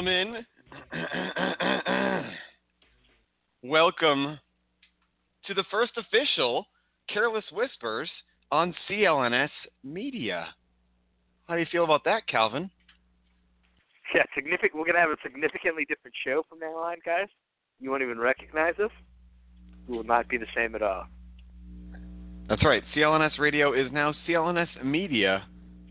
gentlemen. Welcome to the first official Careless Whispers on CLNS Media. How do you feel about that, Calvin? Yeah, significant. We're gonna have a significantly different show from now on, guys. You won't even recognize us. We will not be the same at all. That's right. CLNS Radio is now CLNS Media.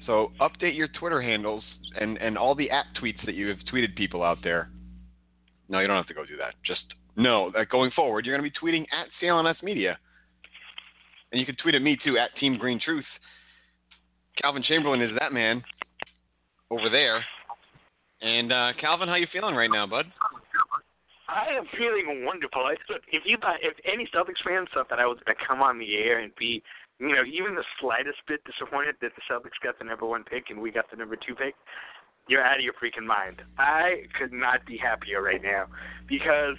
So update your Twitter handles and, and all the at tweets that you have tweeted people out there. No, you don't have to go do that. Just know that going forward, you're going to be tweeting at CLNS Media. And you can tweet at me too, at Team Green Truth. Calvin Chamberlain is that man over there. And uh, Calvin, how you feeling right now, bud? I am feeling wonderful. I, if you if any Celtics fans thought that I was going to come on the air and be, you know, even the slightest bit disappointed that the Celtics got the number one pick and we got the number two pick, you're out of your freaking mind. I could not be happier right now because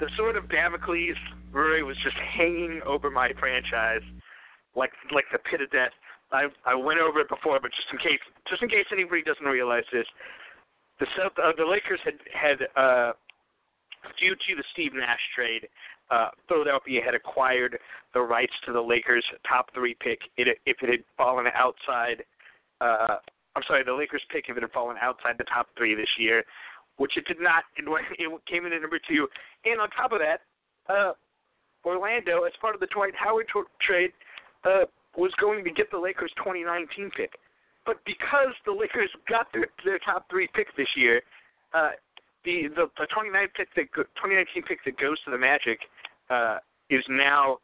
the sort of Damocles really was just hanging over my franchise like like the pit of death. I I went over it before, but just in case just in case anybody doesn't realize this, the South uh, the Lakers had had uh due to the Steve Nash trade, uh, Philadelphia had acquired the rights to the Lakers' top three pick. It, if it had fallen outside, uh, I'm sorry, the Lakers' pick if it had fallen outside the top three this year, which it did not. It, it came in at number two. And on top of that, uh, Orlando, as part of the Dwight Howard t- trade, uh, was going to get the Lakers' 2019 pick. But because the Lakers got their, their top three pick this year, uh, the the, the 29 pick that go, 2019 pick that goes to the Magic uh, is now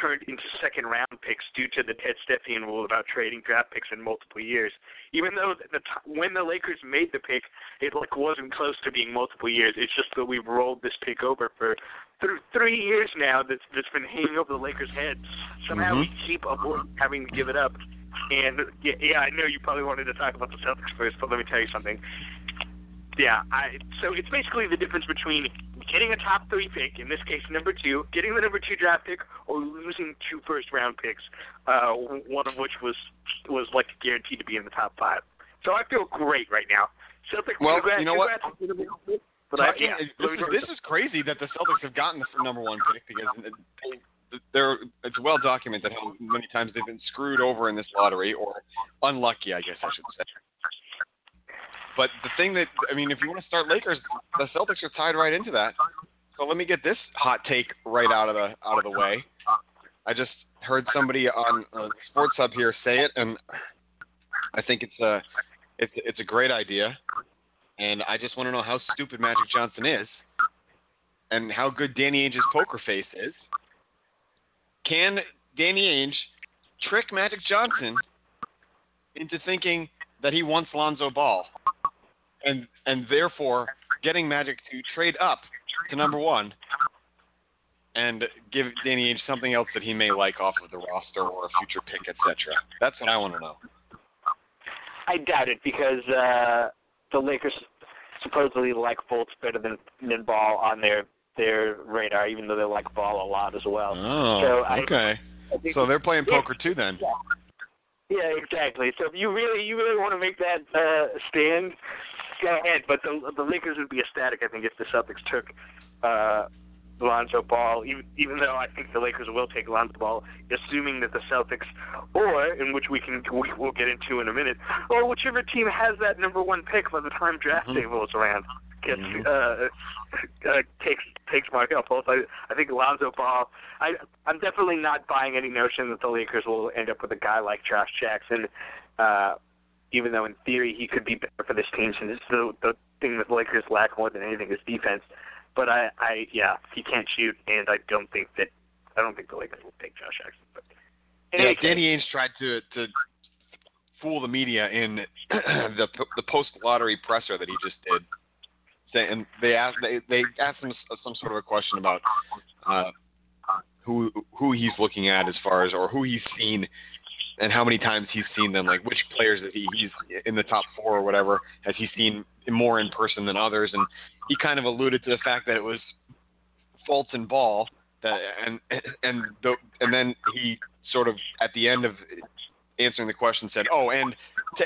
turned into second round picks due to the Ted Stepien rule about trading draft picks in multiple years. Even though the, the when the Lakers made the pick, it like wasn't close to being multiple years. It's just that we've rolled this pick over for through three years now. That's that's been hanging over the Lakers' heads. Somehow Mhm. we keep avoiding having to give it up. And yeah, yeah, I know you probably wanted to talk about the Celtics first, but let me tell you something. Yeah, I so it's basically the difference between getting a top three pick, in this case number two, getting the number two draft pick, or losing two first round picks, uh, one of which was was like guaranteed to be in the top five. So I feel great right now. Celtics, Well, congrats, you know what? congrats on the But I, So, yeah, this, is, this is crazy that the Celtics have gotten the number one pick because they- they're it's well documented how many times they've been screwed over in this lottery or unlucky, I guess I should say. But the thing that I mean, if you want to start Lakers, the Celtics are tied right into that. So let me get this hot take right out of the out of the way. I just heard somebody on uh, Sports Hub here say it, and I think it's a it's it's a great idea. And I just want to know how stupid Magic Johnson is, and how good Danny Ainge's poker face is. Can Danny Ainge trick Magic Johnson into thinking that he wants Lonzo Ball, and and therefore getting Magic to trade up to number one, and give Danny Ainge something else that he may like off of the roster or a future pick, etc. That's what I want to know. I doubt it because uh, the Lakers supposedly like Fultz better than than Ball on their their radar, even though they like Ball a lot as well. Oh, So I- okay. I So they're playing Yeah. poker too then. Yeah, exactly. So if you really you really want to make that uh, stand, go ahead. But the the Lakers would be ecstatic, I think, if the Celtics took uh, Lonzo Ball. Even even though I think the Lakers will take Lonzo Ball, assuming that the Celtics, or in which we can we, we'll get into in a minute, or whichever team has that number one pick by the time draft Mhm. day rolls around, gets Mhm. uh, uh, takes takes Markelle Fultz. I I think Lonzo Ball. I I'm definitely not buying any notion that the Lakers will end up with a guy like Josh Jackson. Uh, even though in theory he could be better for this team, since the the thing that the Lakers lack more than anything is defense. But I, I yeah, he can't shoot, and I don't think that I don't think the Lakers will take Josh Jackson. But Yeah, case, Danny Ainge tried to to fool the media in the the post lottery presser that he just did. And they asked they they asked him some sort of a question about uh, who who he's looking at as far as or who he's seen and how many times he's seen them. Like which players is he he's in the top four or whatever has he seen more in person than others? And he kind of alluded to the fact that it was Fultz and Ball that and and the and then he sort of at the end of answering the question said, "Oh, and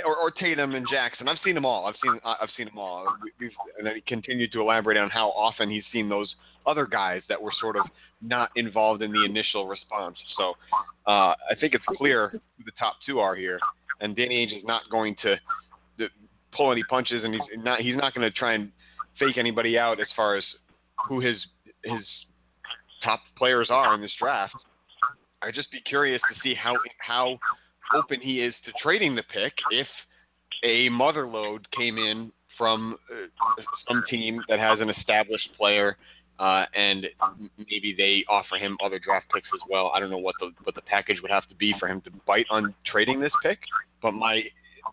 or, or Tatum and Jackson. I've seen them all. I've seen I've seen them all." We've, and then he continued to elaborate on how often he's seen those other guys that were sort of not involved in the initial response. So uh, I think it's clear who the top two are here, and Danny Ainge is not going to, to pull any punches, and he's not he's not going to try and fake anybody out as far as who his his top players are in this draft. I'd just be curious to see how how open he is to trading the pick if a mother load came in from uh, some team that has an established player uh, and maybe they offer him other draft picks as well. I don't know what the what the package would have to be for him to bite on trading this pick, but my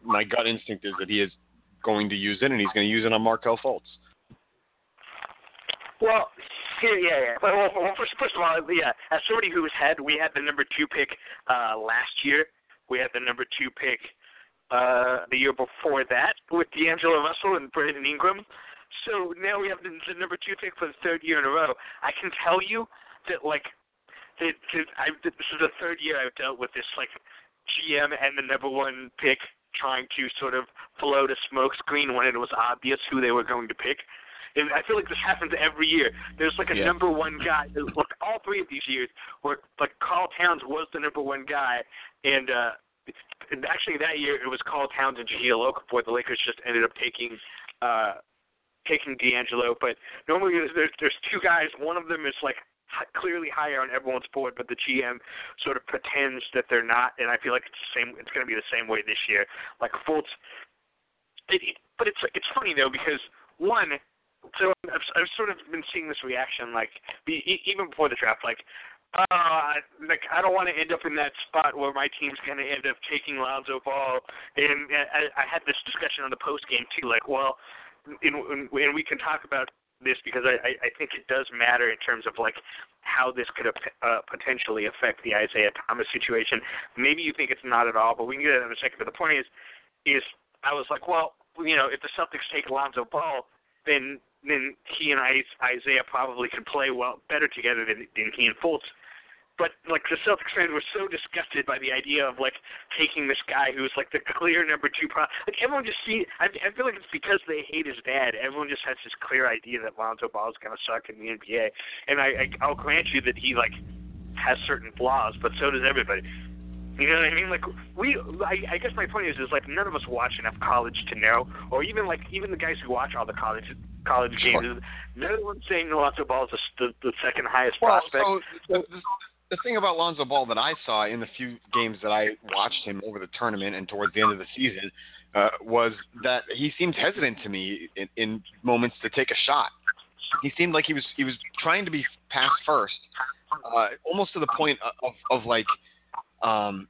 my gut instinct is that he is going to use it and he's going to use it on Markelle Fultz. Well, yeah, yeah, yeah. Well, well, first, first of all, yeah. As somebody who's had, we had the number two pick uh, last year. We had the number two pick uh, the year before that with D'Angelo Russell and Brandon Ingram. So now we have the, the number two pick for the third year in a row. I can tell you that like that, that I this is the third year I've dealt with this like GM and the number one pick trying to sort of float a smokescreen when it was obvious who they were going to pick. And I feel like this happens every year. There's like a yeah. number one guy. Look, all three of these years, where like Karl Towns was the number one guy, and uh, and actually that year it was Karl Towns and Jahlil Okafor. The Lakers just ended up taking uh, taking D'Angelo. But normally there's there's two guys. One of them is like clearly higher on everyone's board, but the GM sort of pretends that they're not, and I feel like it's the same. It's going to be the same way this year. Like Fultz, it, but it's it's funny though because one, so I've, I've sort of been seeing this reaction, like be, even before the draft, like, uh, like I don't want to end up in that spot where my team's going to end up taking Lonzo Ball. And I, I had this discussion on the post game too, like, well, and, and we can talk about this because I, I think it does matter in terms of like how this could uh, potentially affect the Isaiah Thomas situation. Maybe you think it's not at all, but we can get it in a second. But the point is, is I was like, well, you know, if the Celtics take Lonzo Ball, then then he and Isaiah probably could play well better together than, than he and Fultz. But like the Celtics fans were so disgusted by the idea of like taking this guy who's like the clear number two. Pro- like everyone just see. I, I feel like it's because they hate his dad. Everyone just has this clear idea that Lonzo Ball is gonna suck in the NBA. And I, I I'll grant you that he like has certain flaws, but so does everybody. You know what I mean? Like we, I, I guess my point is, is like none of us watch enough college to know, or even like even the guys who watch all the college college games, sure. no one's saying Lonzo Ball is the, the second highest well, prospect. So the, the, the thing about Lonzo Ball that I saw in the few games that I watched him over the tournament and towards the end of the season uh, was that he seemed hesitant to me in, in moments to take a shot. He seemed like he was he was trying to be pass first, uh, almost to the point of, of like um,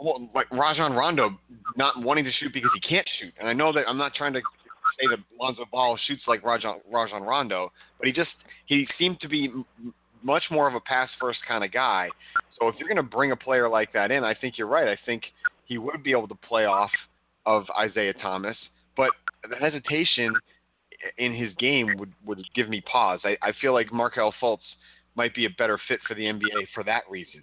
well, like Rajon Rondo not wanting to shoot because he can't shoot. And I know that I'm not trying to say that Lonzo Ball shoots like Rajon, Rajon Rondo, but he just he seemed to be much more of a pass first kind of guy. So if you're going to bring a player like that in, I think you're right. I think he would be able to play off of Isaiah Thomas, but the hesitation in his game would would give me pause. I, I feel like Markelle Fultz might be a better fit for the NBA for that reason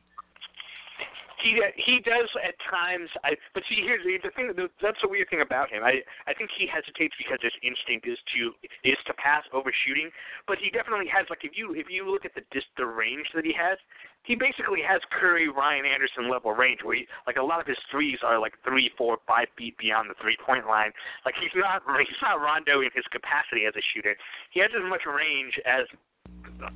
he he does at times. I but see here's the, the thing. That's the weird thing about him. I I think he hesitates because his instinct is to is to pass over shooting. But he definitely has like if you if you look at the dis, the range that he has, he basically has Curry Ryan Anderson level range where he, like a lot of his threes are like three four five feet beyond the three point line. Like he's not he's not Rondo in his capacity as a shooter. He has as much range as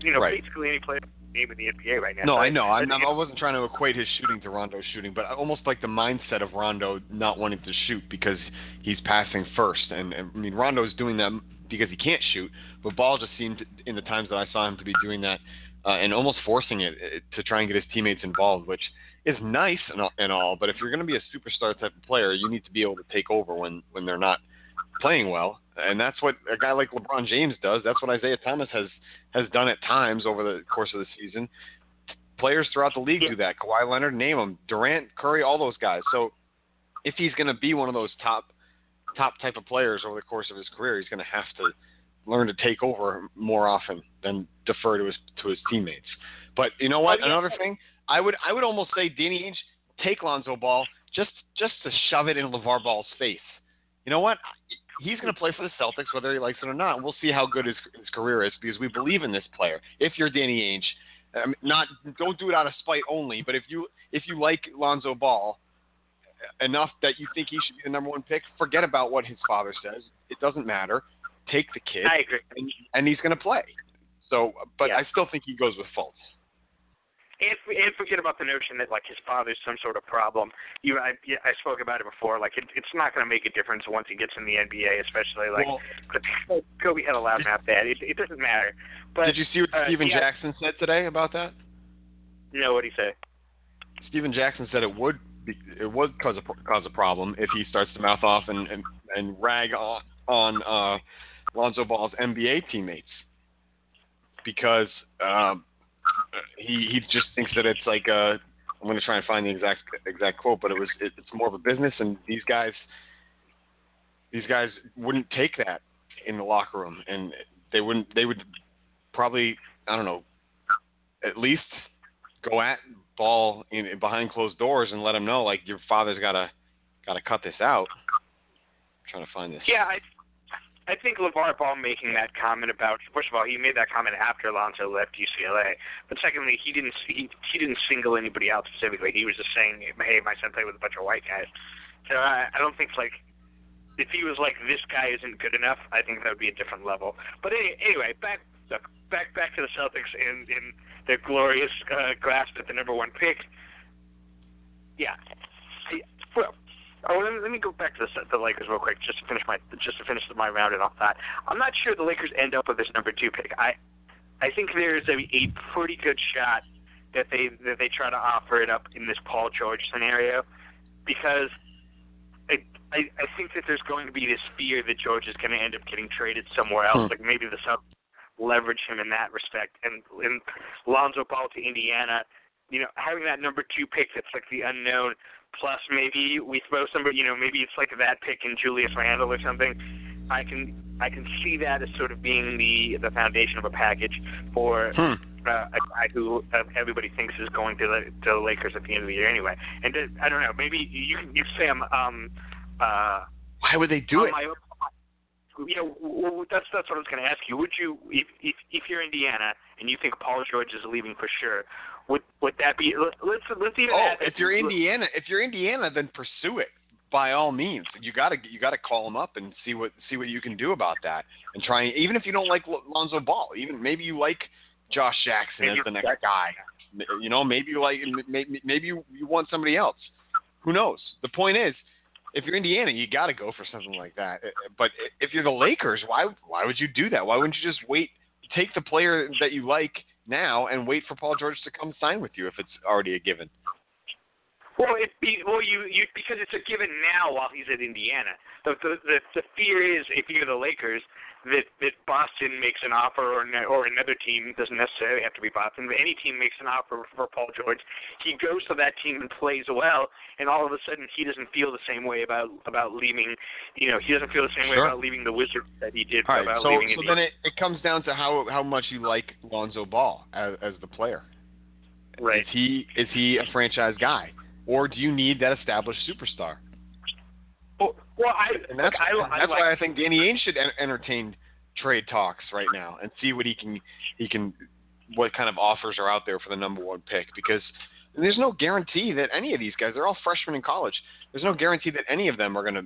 you know right. basically any player name in the NBA right now. No, I know. I'm, I wasn't trying to equate his shooting to Rondo's shooting, but almost like the mindset of Rondo not wanting to shoot because he's passing first. And, and I mean, Rondo's doing that because he can't shoot, but Ball just seemed in the times that I saw him to be doing that uh, and almost forcing it to try and get his teammates involved, which is nice and all, and all. But if you're going to be a superstar type of player, you need to be able to take over when when they're not playing well, and that's what a guy like LeBron James does. That's what Isaiah Thomas has has done at times over the course of the season. Players throughout the league Yeah. do that. Kawhi Leonard, name them. Durant, Curry, all those guys. So if he's going to be one of those top top type of players over the course of his career, he's going to have to learn to take over more often than defer to his to his teammates. But you know what? Oh, yeah. Another thing, I would I would almost say Danny Ainge take Lonzo Ball just just to shove it in LaVar Ball's face. You know what? He's going to play for the Celtics whether he likes it or not. We'll see how good his, his career is because we believe in this player. If you're Danny Ainge, um, not don't do it out of spite only, but if you if you like Lonzo Ball enough that you think he should be the number one pick, forget about what his father says. It doesn't matter. Take the kid, I agree. and, and he's going to play. So, but Yeah. I still think he goes with Fultz. And, and forget about the notion that like his father's some sort of problem. You, I, I spoke about it before. Like it, it's not going to make a difference once he gets in the NBA, especially like Well, Kobe had a loud mouth dad. It, it doesn't matter. But did you see what uh, Stephen yeah. Jackson said today about that? you know what he say? Stephen Jackson said it would be, it would cause a cause a problem if he starts to mouth off and and, and rag on on uh, Lonzo Ball's NBA teammates because um, he he just thinks that it's like uh I'm going to try and find the exact exact quote, but it was it, it's more of a business, and these guys these guys wouldn't take that in the locker room, and they wouldn't they would probably I don't know at least go at ball in behind closed doors and let him know like your father's got to got to cut this out. I'm trying to find this. Yeah, I I think LaVar Ball making that comment about first of all, he made that comment after Alonso left UCLA, but secondly, he didn't he he didn't single anybody out specifically. He was just saying, "Hey, my son played with a bunch of white guys." So I, I don't think like if he was like this guy isn't good enough, I think that would be a different level. But any, anyway, back back back to the Celtics and in their glorious uh, grasp at the number one pick. Yeah, I, well, Oh, let me, let me go back to the, the Lakers real quick, just to finish my just to finish my rounded off that. I'm not sure the Lakers end up with this number two pick. I I think there's a, a pretty good shot that they that they try to offer it up in this Paul George scenario, because I I, I think that there's going to be this fear that George is going to end up getting traded somewhere else, Hmm. like maybe the Suns leverage him in that respect, and and Lonzo Ball to Indiana. You know, having that number two pick that's like the unknown, plus maybe we throw somebody, you know, maybe it's like that pick in Julius Randle or something. I can I can see that as sort of being the the foundation of a package for Hmm. uh, a guy who uh, everybody thinks is going to the to the Lakers at the end of the year anyway. And uh, I don't know, maybe you can you say I'm um uh Why would they do it? my you know, that's that's what I was going to ask you. Would you, if if if you're Indiana and you think Paul George is leaving for sure, would would that be? let- Let's let's even. Oh, add- if you're Indiana, if you're Indiana, then pursue it by all means. You got to you got to call him up and see what see what you can do about that, and try. Even if you don't like Lonzo Ball, even maybe you like Josh Jackson as the next guy. You know, maybe you like maybe maybe you, you want somebody else. Who knows? The point is, if you're Indiana, you got to go for something like that. But if you're the Lakers, why why would you do that? Why wouldn't you just wait, take the player that you like now, and wait for Paul George to come sign with you if it's already a given? Well, it be well you you because it's a given now while he's at Indiana. The the the, the fear is if you're the Lakers that that Boston makes an offer or or another team doesn't necessarily have to be Boston, but any team makes an offer for Paul George. He goes to that team and plays well, and all of a sudden he doesn't feel the same way about about leaving. You know, he doesn't feel the same way about leaving the Wizards that he did All right, about so, leaving so Indiana. then it, it comes down to how how much you like Lonzo Ball as, as the player. right. Is he is he a franchise guy, or do you need that established superstar? Well, I And that's I, I that's like, why I think Danny Ainge should en- entertain trade talks right now and see what he can he can what kind of offers are out there for the number one pick because there's no guarantee that any of these guys they're all freshmen in college. There's no guarantee that any of them are going to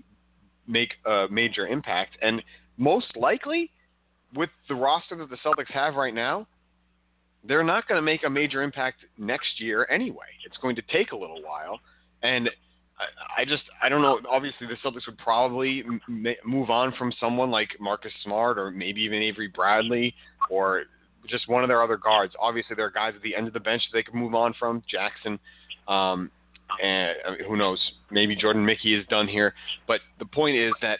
make a major impact and most likely with the roster that the Celtics have right now they're not going to make a major impact next year anyway. It's going to take a little while and I, just I don't know. Obviously, the Celtics would probably m- move on from someone like Marcus Smart or maybe even Avery Bradley or just one of their other guards. Obviously, there are guys at the end of the bench that they could move on from. Jackson, um, and I mean, who knows? Maybe Jordan Mickey is done here. But the point is that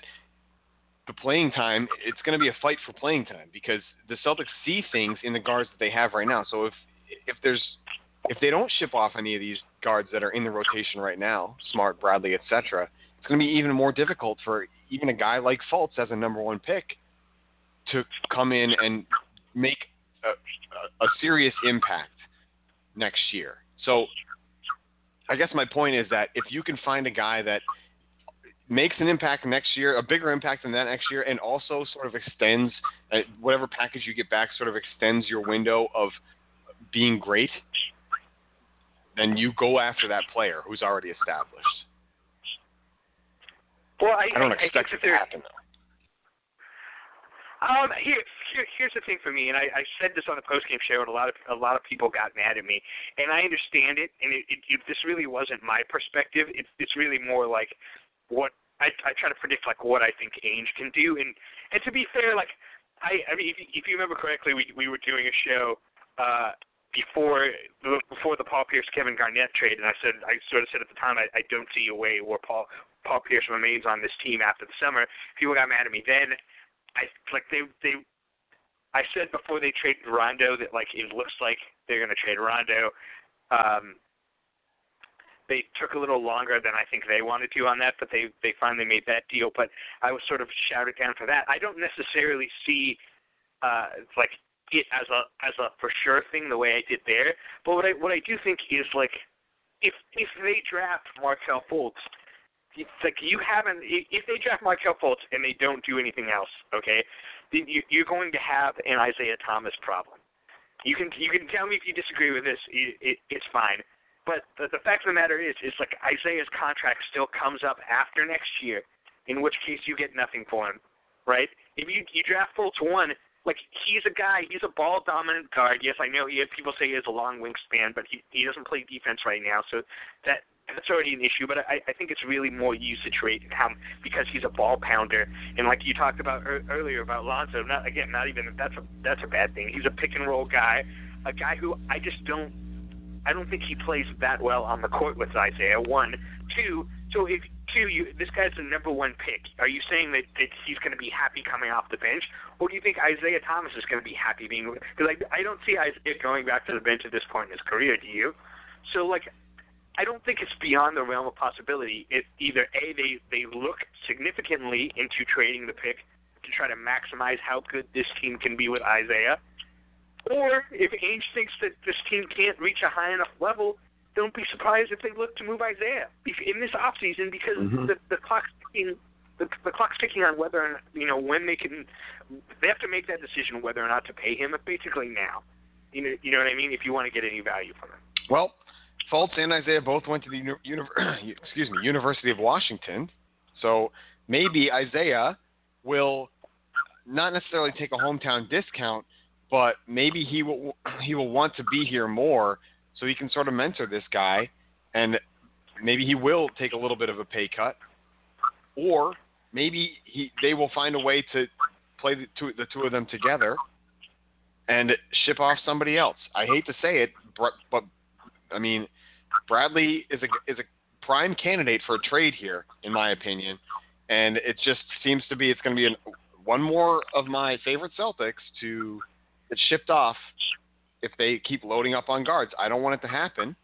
the playing time, it's going to be a fight for playing time because the Celtics see things in the guards that they have right now. So if if there's if they don't ship off any of these guards that are in the rotation right now, Smart, Bradley, etc., it's going to be even more difficult for even a guy like Fultz as a number one pick to come in and make a, a, serious impact next year. So I guess my point is that if you can find a guy that makes an impact next year, a bigger impact than that next year, and also sort of extends uh, whatever package you get back, sort of extends your window of being great, then you go after that player who's already established. Well, I, I don't I, expect I it to happen though. Um, here, here, here's the thing for me, and I, I said this on the post game show, and a lot of a lot of people got mad at me, and I understand it. And it, it, it, this really wasn't my perspective. It's it's really more like what I I try to predict like what I think Ainge can do, and and to be fair, like I I mean if, if you remember correctly, we we were doing a show uh before before the Paul Pierce Kevin Garnett trade, and I said I sort of said at the time I, I don't see a way where Paul Paul Pierce remains on this team after the summer. People got mad at me then. I like they they. I said before they traded Rondo that like it looks like they're going to trade Rondo. Um, they took a little longer than I think they wanted to on that, but they they finally made that deal. But I was sort of shouted down for that. I don't necessarily see uh, like it as a as a for sure thing the way I did there. But what I what I do think is like if if they draft Markelle Fultz it's like you haven't. If they draft Markelle Fultz and they don't do anything else, okay, then you, you're going to have an Isaiah Thomas problem. You can you can tell me if you disagree with this. It, it, it's fine. But the, the fact of the matter is, is like Isaiah's contract still comes up after next year, in which case you get nothing for him, right? If you you draft Fultz one, like he's a guy, he's a ball dominant guard. Yes, I know he people say he has a long wingspan, but he he doesn't play defense right now, so that that's already an issue, but I, I think it's really more usage rate how because he's a ball pounder, and like you talked about er, earlier about Lonzo. Not again, not even that's a that's a bad thing. He's a pick and roll guy, a guy who I just don't I don't think he plays that well on the court with Isaiah. One, two. So if two, you this guy's the number one pick. Are you saying that, that he's going to be happy coming off the bench, or do you think Isaiah Thomas is going to be happy being? Because I I don't see Isaiah going back to the bench at this point in his career. Do you? So like I don't think it's beyond the realm of possibility. It either a they they look significantly into trading the pick to try to maximize how good this team can be with Isaiah, or if Ainge thinks that this team can't reach a high enough level, don't be surprised if they look to move Isaiah in this offseason because mm-hmm. the the clock's ticking. The, the clock's ticking on whether or not, you know when they can. They have to make that decision whether or not to pay him. Basically now, you know, you know what I mean. If you want to get any value from him. Well, Fultz and Isaiah both went to the uni- excuse me University of Washington, so maybe Isaiah will not necessarily take a hometown discount, but maybe he will he will want to be here more, so he can sort of mentor this guy, and maybe he will take a little bit of a pay cut, or maybe he they will find a way to play the two, the two of them together and ship off somebody else. I hate to say it, but, but I mean, Bradley is a is a prime candidate for a trade here, in my opinion, and it just seems to be it's going to be an, one more of my favorite Celtics to get shipped off if they keep loading up on guards. I don't want it to happen,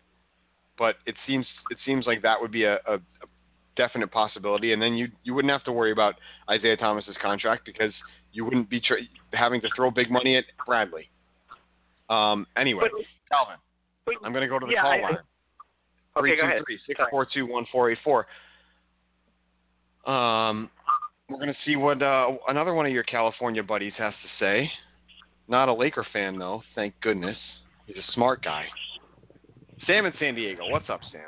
but it seems it seems like that would be a, a, a definite possibility, and then you you wouldn't have to worry about Isaiah Thomas's contract because you wouldn't be tra- having to throw big money at Bradley. Um, anyway, But- Calvin, I'm going to go to the Yeah, call I- I- line. Okay, ahead. 642-1484. Um, we're going to see what uh, another one of your California buddies has to say. Not a Laker fan, though. Thank goodness. He's a smart guy. Sam in San Diego. What's up, Sam?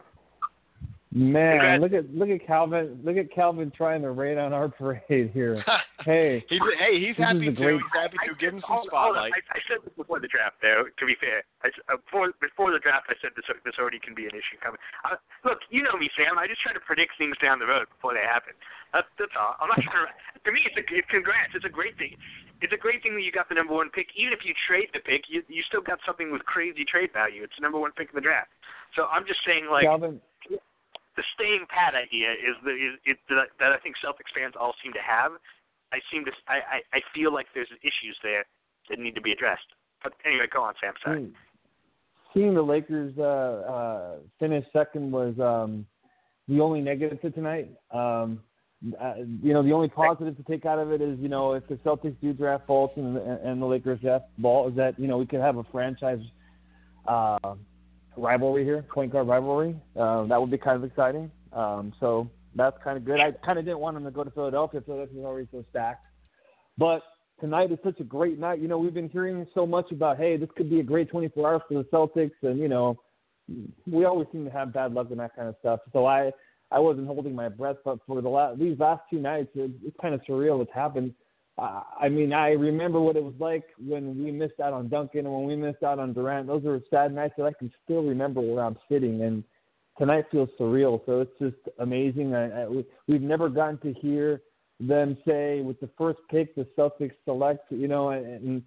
Man, Congrats. look at look at Calvin look at Calvin trying to raid on our parade here. Hey, he's, hey, he's happy a to. great- He's happy to. Give him some Hold- hold spotlight. I, I said this before the draft, though. To be fair, I, s- uh, before before the draft, I said this this already can be an issue coming. Uh, look, you know me, Sam. I just try to predict things down the road before they happen. That's that's all. I'm not trying to. To me, it's a it's congrats. It's a great thing. It's a great thing that you got the number one pick. Even if you trade the pick, you you still got something with crazy trade value. It's the number one pick in the draft. So I'm just saying, like, Calvin the staying pat idea is the is it that, that I think Celtics fans all seem to have. I seem to I, I I feel like there's issues there that need to be addressed. But anyway, go on, Sam. Sorry. Hmm. seeing the Lakers uh, uh, finish second was um, the only negative to tonight. Um, uh, you know, the only positive to take out of it is, you know, if the Celtics do draft Fultz and, and the Lakers draft Ball, is that you know we could have a franchise uh, rivalry here, point guard rivalry. Uh, that would be kind of exciting. Um, so that's kind of good. I kind of didn't want him to go to Philadelphia. Philadelphia's already so stacked. But tonight is such a great night. You know, we've been hearing so much about, hey, this could be a great 24 hours for the Celtics, and you know, we always seem to have bad luck and that kind of stuff. So I, I wasn't holding my breath, but for the last these last two nights, it, it's kind of surreal what's happened. I mean, I remember what it was like when we missed out on Duncan and when we missed out on Durant. Those were sad nights that I can still remember where I'm sitting, and tonight feels surreal. So it's just amazing. I, I, we, we've never gotten to hear them say with the first pick the Celtics select, you know, and, and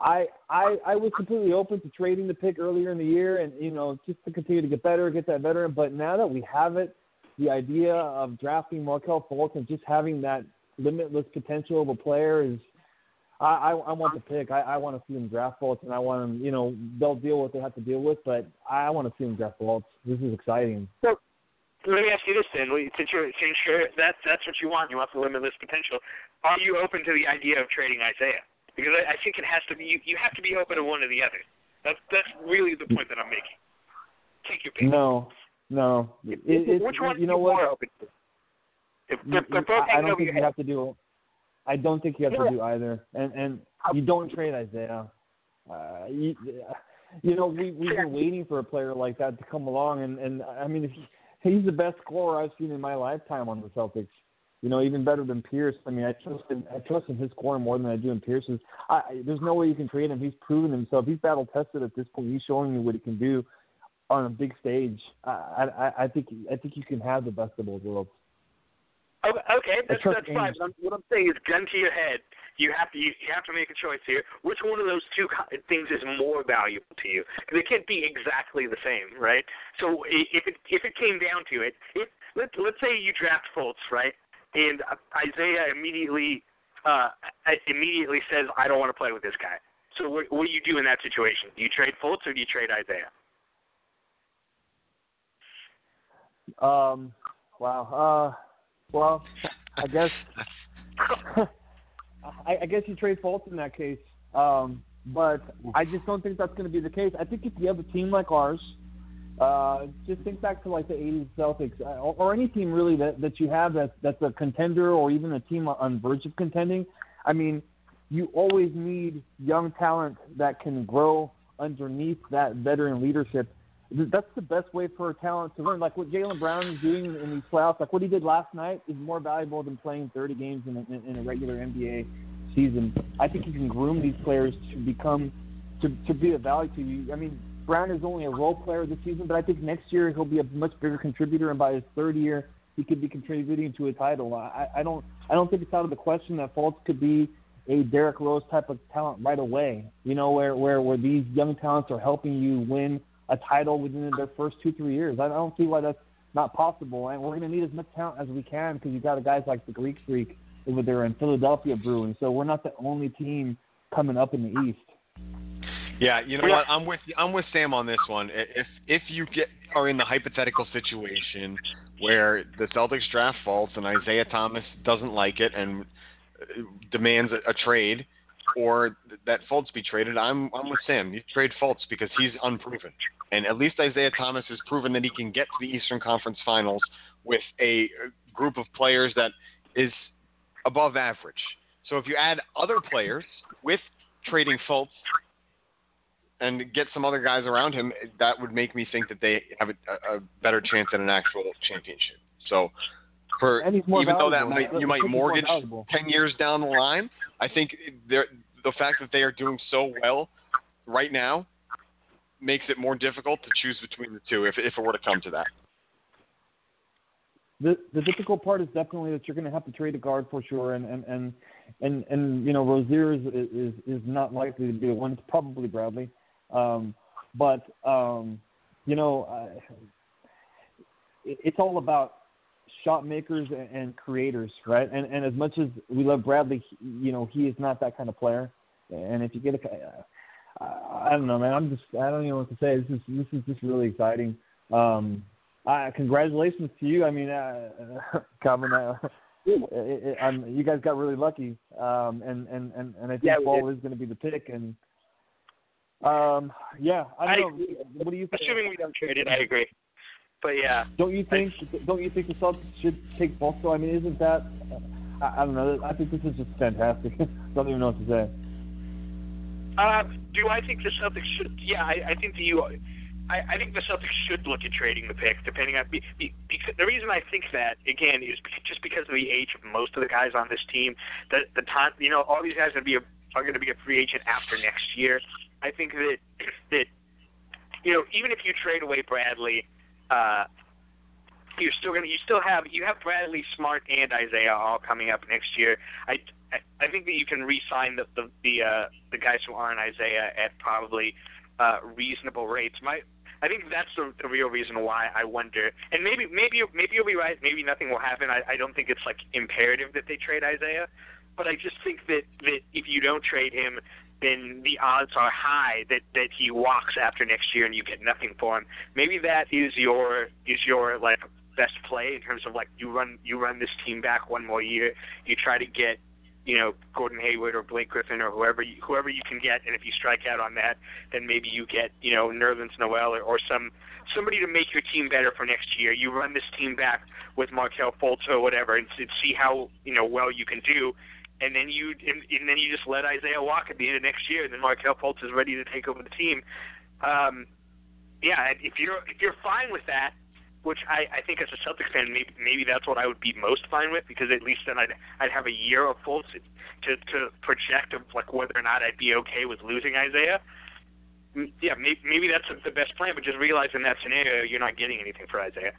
I I I was completely open to trading the pick earlier in the year and you know just to continue to get better, get that veteran. But now that we have it, the idea of drafting Markelle Fultz and just having that limitless potential of a player is I, I, I want the pick. I, I want to see him draft Fultz, and I want him. You know, they'll deal with what they have to deal with, but I want to see him draft Fultz. This is exciting. So, let me ask you this then: since you're since you're that's that's what you want, you want the limitless potential. Are you open to the idea of trading Isaiah? Because I, I think it has to be you, you have to be open to one or the other. That's that's really the point that I'm making. Take your pick. No, no. It, it, Which one you know what? what? Open to? If, You- if they're both I, I don't think you head, have to do. I don't think you have Yeah. to do either, and and you don't trade Isaiah. Uh, you, you know, we we've been waiting for a player like that to come along, and and I mean, he, he's the best scorer I've seen in my lifetime on the Celtics. You know, even better than Pierce. I mean, I trust in I trust in his scoring more than I do in Pierce's. I, I, there's no way you can trade him. He's proven himself. He's battle tested at this point. He's showing you what he can do on a big stage. I I, I think I think you can have the best of both worlds. Okay, okay, that's that's fine. What I'm saying is, gun to your head. You have to you, you have to make a choice here. Which one of those two things is more valuable to you? 'Cause they can't be exactly the same, right? So if it if it came down to it, if let let's say you draft Fultz, right, and Isaiah immediately uh immediately says, I don't want to play with this guy. So what, what do you do in that situation? Do you trade Fultz or do you trade Isaiah? Um, wow. Uh, well, I guess I, I guess you trade Fultz in that case. Um, but I just don't think that's going to be the case. I think if you have a team like ours, uh, just think back to like the '80s Celtics, uh, or, or any team really that that you have that that's a contender, or even a team on verge of contending. I mean, you always need young talent that can grow underneath that veteran leadership that's the best way for a talent to learn. Like what Jaylen Brown is doing in these playoffs, like what he did last night, is more valuable than playing 30 games in a, in a regular NBA season. I think you can groom these players to become to to be of value to you. I mean, Brown is only a role player this season, but I think next year he'll be a much bigger contributor, and by his third year, he could be contributing to a title. I, I don't I don't think it's out of the question that Fultz could be a Derrick Rose type of talent right away. You know, where where where these young talents are helping you win a title within their first two three years. I don't see why that's not possible. And we're going to need as much talent as we can because you've got guys like the Greek Freak over there in Philadelphia brewing. So we're not the only team coming up in the East. Yeah, you know what? I'm with I'm with Sam on this one. If if you get are in the hypothetical situation where the Celtics draft Fultz and Isaiah Thomas doesn't like it and uh, demands a, a trade, or that Fultz be traded, I'm I'm with Sam. You trade Fultz because he's unproven, and at least Isaiah Thomas has proven that he can get to the Eastern Conference Finals with a group of players that is above average. So if you add other players with trading Fultz and get some other guys around him, that would make me think that they have a, a better chance at an actual championship. So, for And he's more even though that might you might mortgage ten years down the line, I think they're, the fact that they are doing so well right now makes it more difficult to choose between the two if if it were to come to that. The the difficult part is definitely that you're going to have to trade a guard for sure, and and and and, and you know Rozier is, is is not likely to be the one. It's probably Bradley, um, but um, you know uh, it, it's all about shot makers and, and creators, right? And and as much as we love Bradley, you know he is not that kind of player. And if you get a, I, I don't know, man. I'm just I don't even know what to say. This is this is just really exciting. Um, uh, congratulations to you. I mean, uh, Calvin, uh, it, it, I'm, you guys got really lucky, um, and and and and I think Yeah, Paul is going to be the pick. And um, yeah, I I don't know. agree. What do you think? Assuming we don't trade it, I agree. But yeah, Don't you think? Don't you think the Celtics should take Bolso? I mean, isn't that? I, I don't know. I think this is just fantastic. don't even know what to say. Uh, do I think the Celtics should? Yeah, I, I think the you. I, I think the Celtics should look at trading the pick, depending on. Be, be, because the reason I think that again is just because of the age of most of the guys on this team. The the time, you know, all these guys are going to be a, are going to be a free agent after next year. I think that that you know, even if you trade away Bradley, uh, you're still gonna you still have you have Bradley, Smart, and Isaiah all coming up next year. I I, I think that you can re-sign the the the, uh, the guys who aren't Isaiah at probably uh, reasonable rates. My I think that's the, the real reason why I wonder. And maybe maybe maybe you'll be right. Maybe nothing will happen. I, I don't think it's like imperative that they trade Isaiah, but I just think that that if you don't trade him, then the odds are high that that he walks after next year and you get nothing for him. Maybe that is your is your like best play in terms of like you run you run this team back one more year. You try to get you know Gordon Hayward or Blake Griffin or whoever you, whoever you can get, and if you strike out on that, then maybe you get you know Nerlens Noel or, or some somebody to make your team better for next year. You run this team back with Markelle Fultz or whatever, and, and see how you know well you can do. And then you and, and then you just let Isaiah walk at the end of next year, and then Markelle Fultz is ready to take over the team. Um, yeah, if you're if you're fine with that, which I, I think as a Celtics fan, maybe maybe that's what I would be most fine with because at least then I'd I'd have a year of Fultz to to project of like whether or not I'd be okay with losing Isaiah. Yeah, maybe, maybe that's the best plan, but just realize in that scenario you're not getting anything for Isaiah.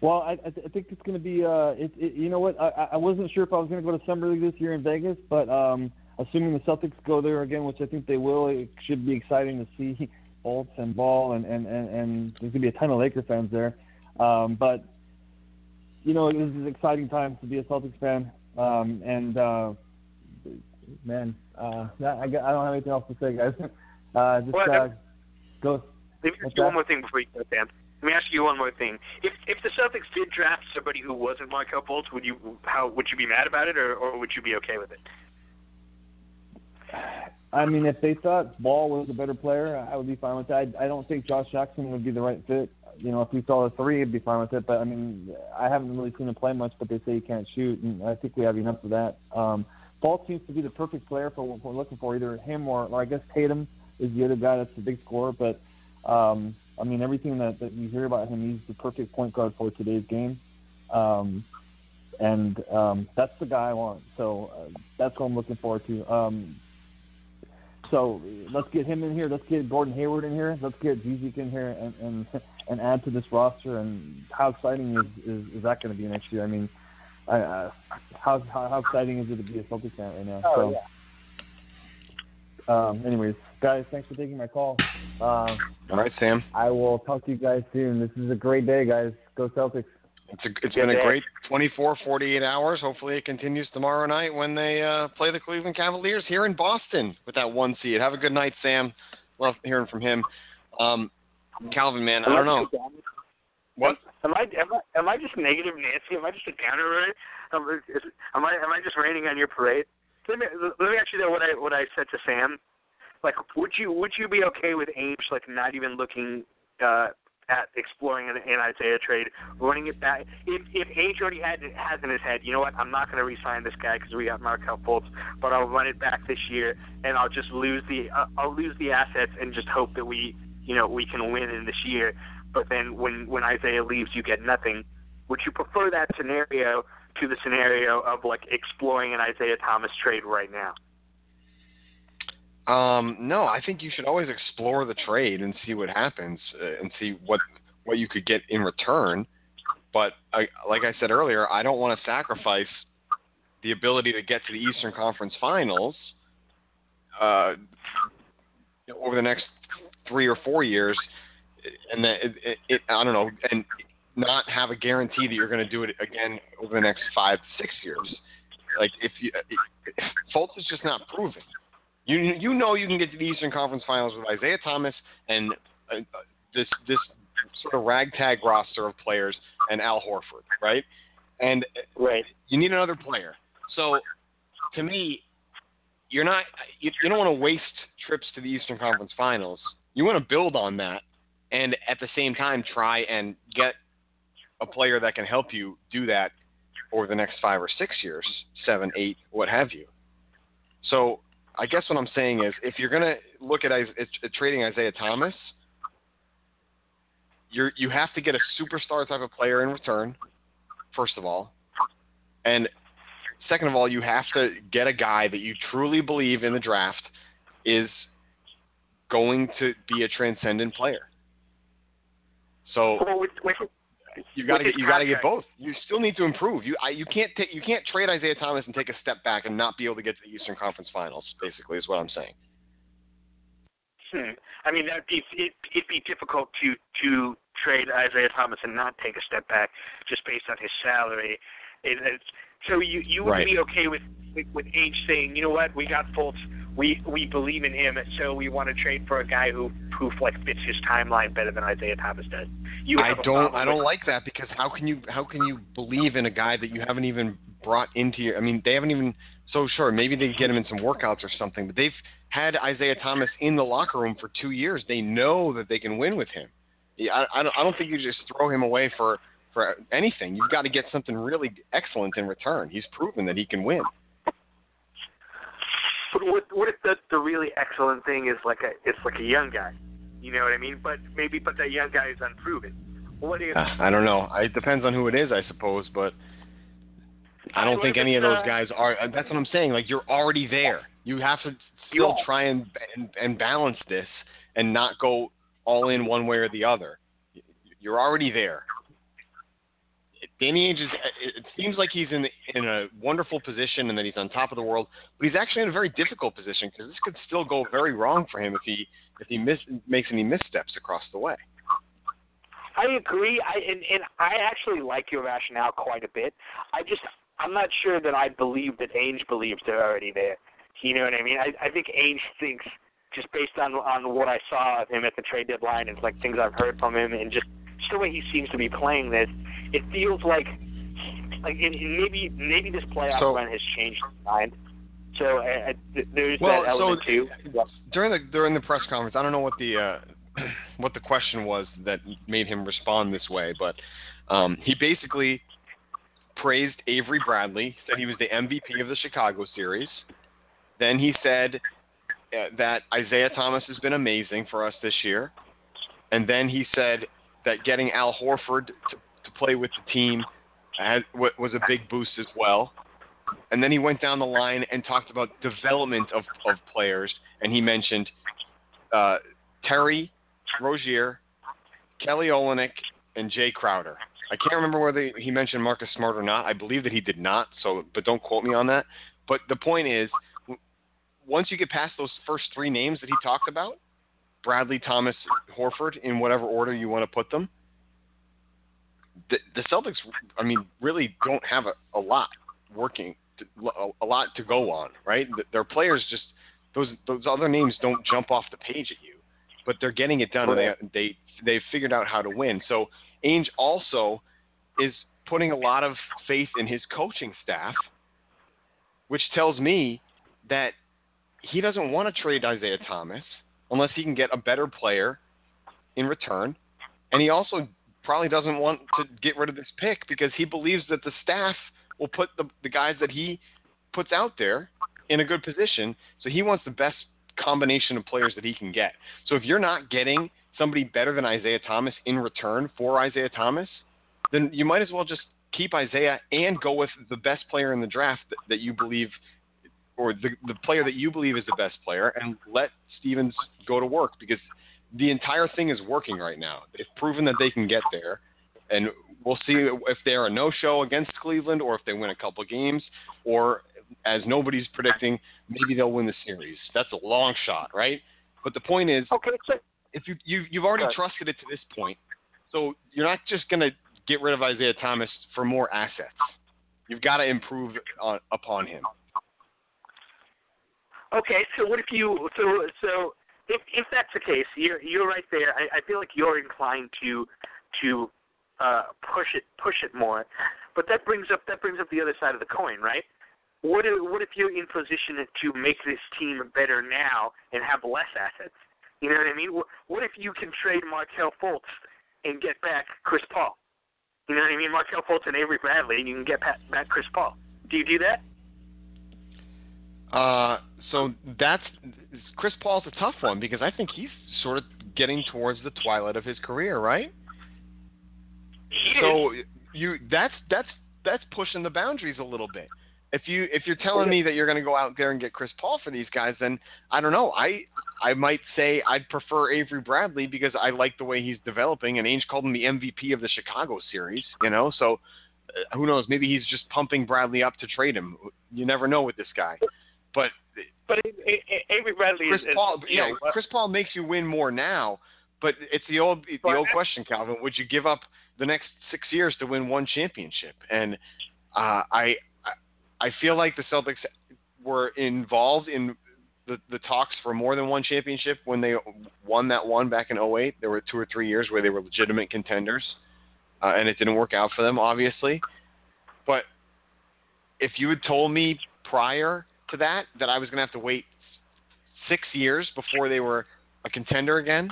Well, I, I, th- I think it's going to be. Uh, it, it, you know what? I, I- wasn't sure if I was going to go to Summer League this year in Vegas, but um, assuming the Celtics go there again, which I think they will, it should be exciting to see Fultz and Ball, and and and, and there's going to be a ton of Laker fans there. Um, but you know, this is exciting times to be a Celtics fan, um, and uh, man, uh, I, I don't have anything else to say, guys. Uh, just Well, uh, go. Let me you that? one more thing before you go, Sam. Let me ask you one more thing. If if the Celtics did draft somebody who wasn't Markelle Fultz, would you how would you be mad about it, or or would you be okay with it? I mean, if they thought Ball was a better player, I would be fine with that. I, I don't think Josh Jackson would be the right fit. You know, if we saw a three, I'd be fine with it. But I mean, I haven't really seen him play much, but they say he can't shoot, and I think we have enough of that. Um, Ball seems to be the perfect player for what we're looking for, either him or, or I guess Tatum is the other guy that's the big scorer. But um, I mean, everything that, that you hear about him, he's the perfect point guard for today's game. Um, and um, that's the guy I want. So uh, that's what I'm looking forward to. Um, so let's get him in here. Let's get Gordon Hayward in here. Let's get Zizic in here and and, and add to this roster. And how exciting is is, is that going to be next year? I mean, I, uh, how, how how exciting is it to be a Celtics fan right now? Oh, so, um, anyways, guys, thanks for taking my call. Uh, All right, Sam. I will talk to you guys soon. This is a great day, guys. Go Celtics. It's, a, it's been a great 24, 48 hours. Hopefully, it continues tomorrow night when they uh, play the Cleveland Cavaliers here in Boston with that one seed. Have a good night, Sam. Love hearing from him. Um, Calvin, man, I don't know. What? Am I am I am I just negative Nancy? Am I just a downer? Right? Am, is, am I am I just raining on your parade? Let me let me actually know what I what I said to Sam. Like, would you would you be okay with Ainge like not even looking uh, at exploring an, an Isaiah trade, running it back? If if Ainge already had has in his head, you know what? I'm not going to re-sign this guy because we got Markelle Fultz, but I'll run it back this year and I'll just lose the uh, I'll lose the assets and just hope that we you know we can win in this year. But then when when Isaiah leaves, you get nothing. Would you prefer that scenario to the scenario of like exploring an Isaiah Thomas trade right now? Um, no, I think you should always explore the trade and see what happens uh, and see what what you could get in return. But I, like I said earlier, I don't want to sacrifice the ability to get to the Eastern Conference Finals uh, over the next three or four years, and then it, it, it, I don't know, and not have a guarantee that you're going to do it again over the next five, six years. Like if you, Fultz is just not proven You you know you can get to the Eastern Conference Finals with Isaiah Thomas and uh, uh this this sort of ragtag roster of players and Al Horford, right? And right. you need another player. So to me, you're not you, you don't want to waste trips to the Eastern Conference Finals. You want to build on that and at the same time try and get a player that can help you do that over the next five or six years, seven, eight, what have you. So I guess what I'm saying is, if you're going to look at, at, at trading Isaiah Thomas, you you have to get a superstar type of player in return, first of all, and second of all, you have to get a guy that you truly believe in the draft is going to be a transcendent player. So well, you got to get you got to get both. You still need to improve. You I, you can't take you can't trade Isaiah Thomas and take a step back and not be able to get to the Eastern Conference Finals. Basically, is what I'm saying. Hmm. I mean, that'd be it, it'd be difficult to to trade Isaiah Thomas and not take a step back just based on his salary. It, it's, so you you would right. be okay with, with Ainge saying, you know what, we got Fultz, we we believe in him, so we want to trade for a guy who who like fits his timeline better than Isaiah Thomas does. You I don't I don't like that because how can you how can you believe in a guy that you haven't even brought into your I mean they haven't even so sure maybe they get him in some workouts or something but they've had Isaiah Thomas in the locker room for two years. They know that they can win with him. I, I don't I don't think you just throw him away for for anything. You've got to get something really excellent in return. He's proven that he can win but what what if the the really excellent thing is like a it's like a young guy, you know what I mean? But maybe but that young guy is unproven. What if? Uh, I don't know. It depends on who it is, I suppose, but I don't think any of those guys are. Uh, that's what I'm saying. Like you're already there. You have to still try and, and and balance this and not go all in one way or the other. You're already there. Danny Ainge is. It seems like he's in in a wonderful position and that he's on top of the world, but he's actually in a very difficult position because this could still go very wrong for him if he if he miss, makes any missteps across the way. I agree. I and, and I actually like your rationale quite a bit. I just I'm not sure that I believe that Ainge believes they're already there. You know what I mean? I I think Ainge thinks just based on on what I saw of him at the trade deadline and like things I've heard from him and just just the way he seems to be playing this it feels like like maybe maybe this playoff so, run has changed his mind. So there's well, that element so too. During the during the press conference, I don't know what the uh, what the question was that made him respond this way, but um, he basically praised Avery Bradley, said he was the MVP of the Chicago series. Then he said uh, that Isaiah Thomas has been amazing for us this year, and then he said that getting Al Horford to play with the team had, was a big boost as well. And then he went down the line and talked about development of, of players, and he mentioned uh, Terry Rozier, Kelly Olynyk, and Jae Crowder. I can't remember whether he mentioned Marcus Smart or not. I believe that he did not, so but don't quote me on that. But the point is, once you get past those first three names that he talked about, Bradley, Thomas, Horford, in whatever order you want to put them, the, the Celtics, I mean, really don't have a, a lot working, to, a, a lot to go on, right? Their players just those those other names don't jump off the page at you, but they're getting it done, and they they they've figured out how to win. So Ainge also is putting a lot of faith in his coaching staff, which tells me that he doesn't want to trade Isaiah Thomas unless he can get a better player in return. And he also probably doesn't want to get rid of this pick because he believes that the staff will put the, the guys that he puts out there in a good position. So he wants the best combination of players that he can get. So if you're not getting somebody better than Isaiah Thomas in return for Isaiah Thomas, then you might as well just keep Isaiah and go with the best player in the draft that, that you believe or the, the player that you believe is the best player and let Stevens go to work because – the entire thing is working right now. They've proven that they can get there, and we'll see if they're a no-show against Cleveland or if they win a couple games, or as nobody's predicting, maybe they'll win the series. That's a long shot, right? But the point is, okay, so, if you, you you've already trusted it to this point, so you're not just going to get rid of Isaiah Thomas for more assets. You've got to improve on, upon him. Okay, so what if you so so if if that's the case, you're you're right there. I, I feel like you're inclined to to uh, push it push it more, but that brings up that brings up the other side of the coin, right? What if, what if you're in position to make this team better now and have less assets? You know what I mean? What, if you can trade Markelle Fultz and get back Chris Paul? You know what I mean? Markelle Fultz and Avery Bradley, and you can get back Chris Paul. Do you do that? Uh, so that's Chris Paul's a tough one because I think he's sort of getting towards the twilight of his career, right? He so is. you that's that's that's pushing the boundaries a little bit. If you if you're telling me that you're going to go out there and get Chris Paul for these guys, then I don't know. I I might say I'd prefer Avery Bradley because I like the way he's developing. And Ainge called him the MVP of the Chicago series, you know. So uh, who knows? Maybe he's just pumping Bradley up to trade him. You never know with this guy. But but Avery Bradley Chris is, Paul, you know, Chris Paul makes you win more now. But it's the old the old question, Calvin. Would you give up the next six years to win one championship? And uh, I I feel like the Celtics were involved in the, the talks for more than one championship when they won that one back in 08. There were two or three years where they were legitimate contenders, uh, and it didn't work out for them, obviously. But if you had told me prior to that that I was going to have to wait six years before they were a contender again,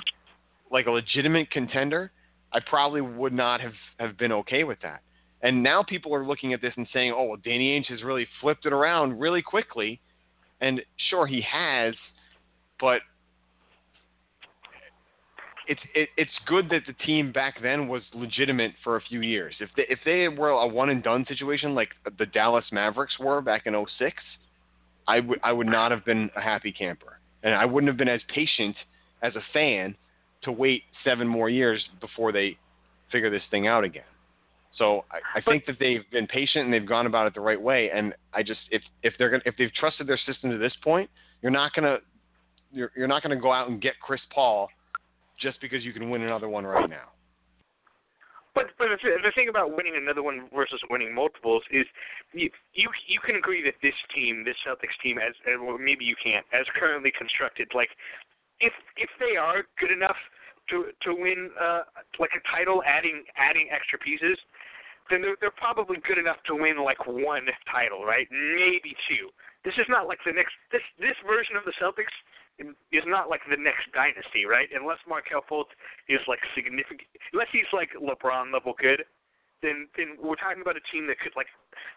like a legitimate contender, I probably would not have, have been okay with that. And now people are looking at this and saying, oh, well, Danny Ainge has really flipped it around really quickly. And sure, he has, but it's it, it's good that the team back then was legitimate for a few years. If they if they were a one and done situation like the Dallas Mavericks were back in 06, I would I would not have been a happy camper, and I wouldn't have been as patient as a fan to wait seven more years before they figure this thing out again. So I, I think that they've been patient and they've gone about it the right way. And I just if if they're gonna if they've trusted their system to this point, you're not gonna you're you're not gonna go out and get Chris Paul just because you can win another one right now. But but the, the thing about winning another one versus winning multiples is you you you can agree that this team, this Celtics team, as well, maybe you can't, as currently constructed, like if if they are good enough to to win uh, like a title, adding adding extra pieces, then they're, they're probably good enough to win like one title, right? Maybe two. This is not like the next this this version of the Celtics is not like the next dynasty, right? Unless Markelle Fultz is like significant, unless he's like LeBron level good, then then we're talking about a team that could like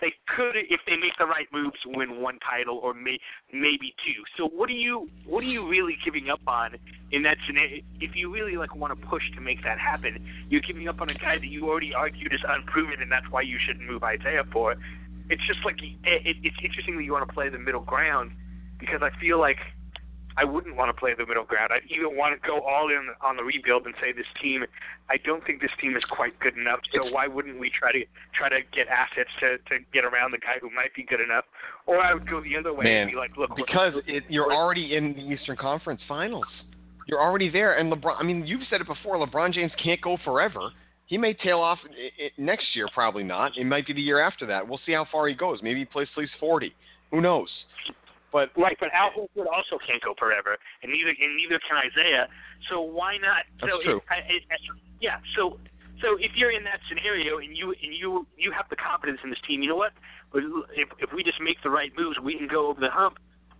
they could if they make the right moves win one title or may, maybe two. So what are you what are you really giving up on in that scenario? If you really like want to push to make that happen, you're giving up on a guy that you already argued is unproven, and that's why you shouldn't move Isaiah for. It's just like it, it, it's interesting that you want to play the middle ground because I feel like I wouldn't want to play the middle ground. I'd even want to go all in on the rebuild and say this team. I don't think this team is quite good enough. So why wouldn't we try to try to get assets to to get around the guy who might be good enough? Or I would go the other way Man, and be like, look, because it, you're already in the Eastern Conference Finals. You're already there, and LeBron. I mean, you've said it before. LeBron James can't go forever. He may tail off eh, eh, next year, probably not. It might be the year after that. We'll see how far he goes. Maybe he plays till he's 40. Who knows? But right, but Al Horford also can't go forever, and neither and neither can Isaiah. So why not? That's so true. It, it, yeah. So so if you're in that scenario and you and you you have the confidence in this team, you know what? If if we just make the right moves, we can go over the hump.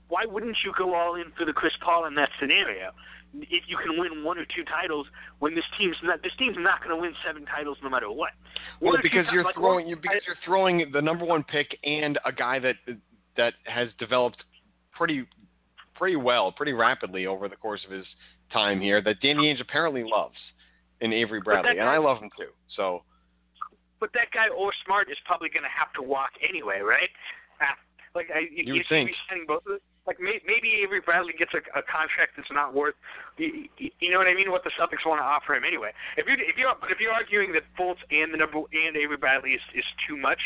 Why wouldn't you go all in for the Chris Paul in that scenario? If you can win one or two titles, when this team's not this team's not going to win seven titles no matter what. Well, One or because you're like, throwing one- you because you're throwing the number one pick and a guy that that has developed pretty pretty well, pretty rapidly over the course of his time here that Danny Ainge apparently loves in Avery Bradley, and I love him too. So But that guy or Smart is probably going to have to walk anyway, right? Ah, Like I, you, You think. be signing both of them. Like may, maybe Avery Bradley gets a, a contract that's not worth, you, you know what I mean? What the Celtics want to offer him anyway. If you if you're if you're arguing that Fultz and the number and Avery Bradley is is too much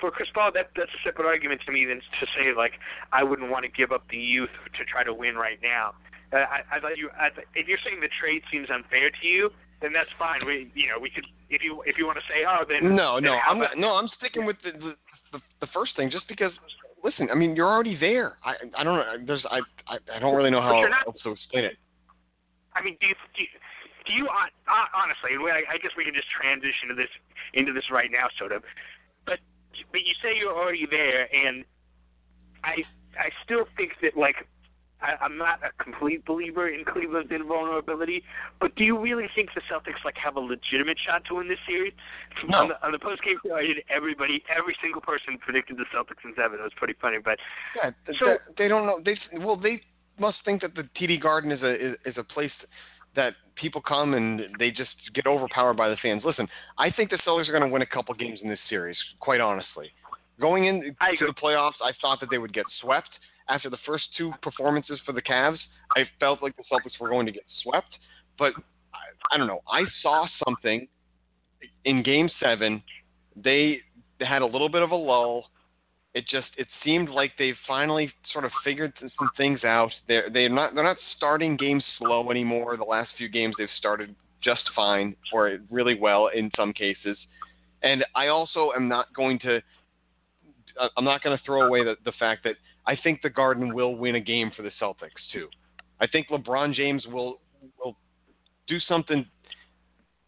for Chris Paul, that that's a separate argument to me than to say like I wouldn't want to give up the youth to try to win right now. Uh, I, I thought you. I, th- if you're saying the trade seems unfair to you, then that's fine. We, you know, we could if you if you want to say, oh, then no, then no, I'm about- no, I'm sticking with the, the the the first thing just because listen. I mean, you're already there. I I don't know. There's I I, I don't really know how not, else to explain it. I mean, do you, do you, do you honestly? I guess we can just transition to this into this right now, sort of. But but you say you're already there, and I I still think that like I, I'm not a complete believer in Cleveland's invulnerability, but do you really think the Celtics like have a legitimate shot to win this series? No. On the, on the post game show, I did everybody, every single person predicted the Celtics in seven. It was pretty funny, but yeah, so they, they don't know. They well, they must think that the TD Garden is a is, is a place that people come and they just get overpowered by the fans. Listen, I think the Celtics are going to win a couple games in this series. Quite honestly, going into the playoffs, I thought that they would get swept after the first two performances for the Cavs, I felt like the Celtics were going to get swept. But I, I don't know. I saw something in Game Seven. They had a little bit of a lull. It just it seemed like they've finally sort of figured some things out. They're they're not they're not starting games slow anymore. The last few games they've started just fine or really well in some cases. And I also am not going to I'm not going to throw away the, the fact that I think the Garden will win a game for the Celtics too. I think LeBron James will will do something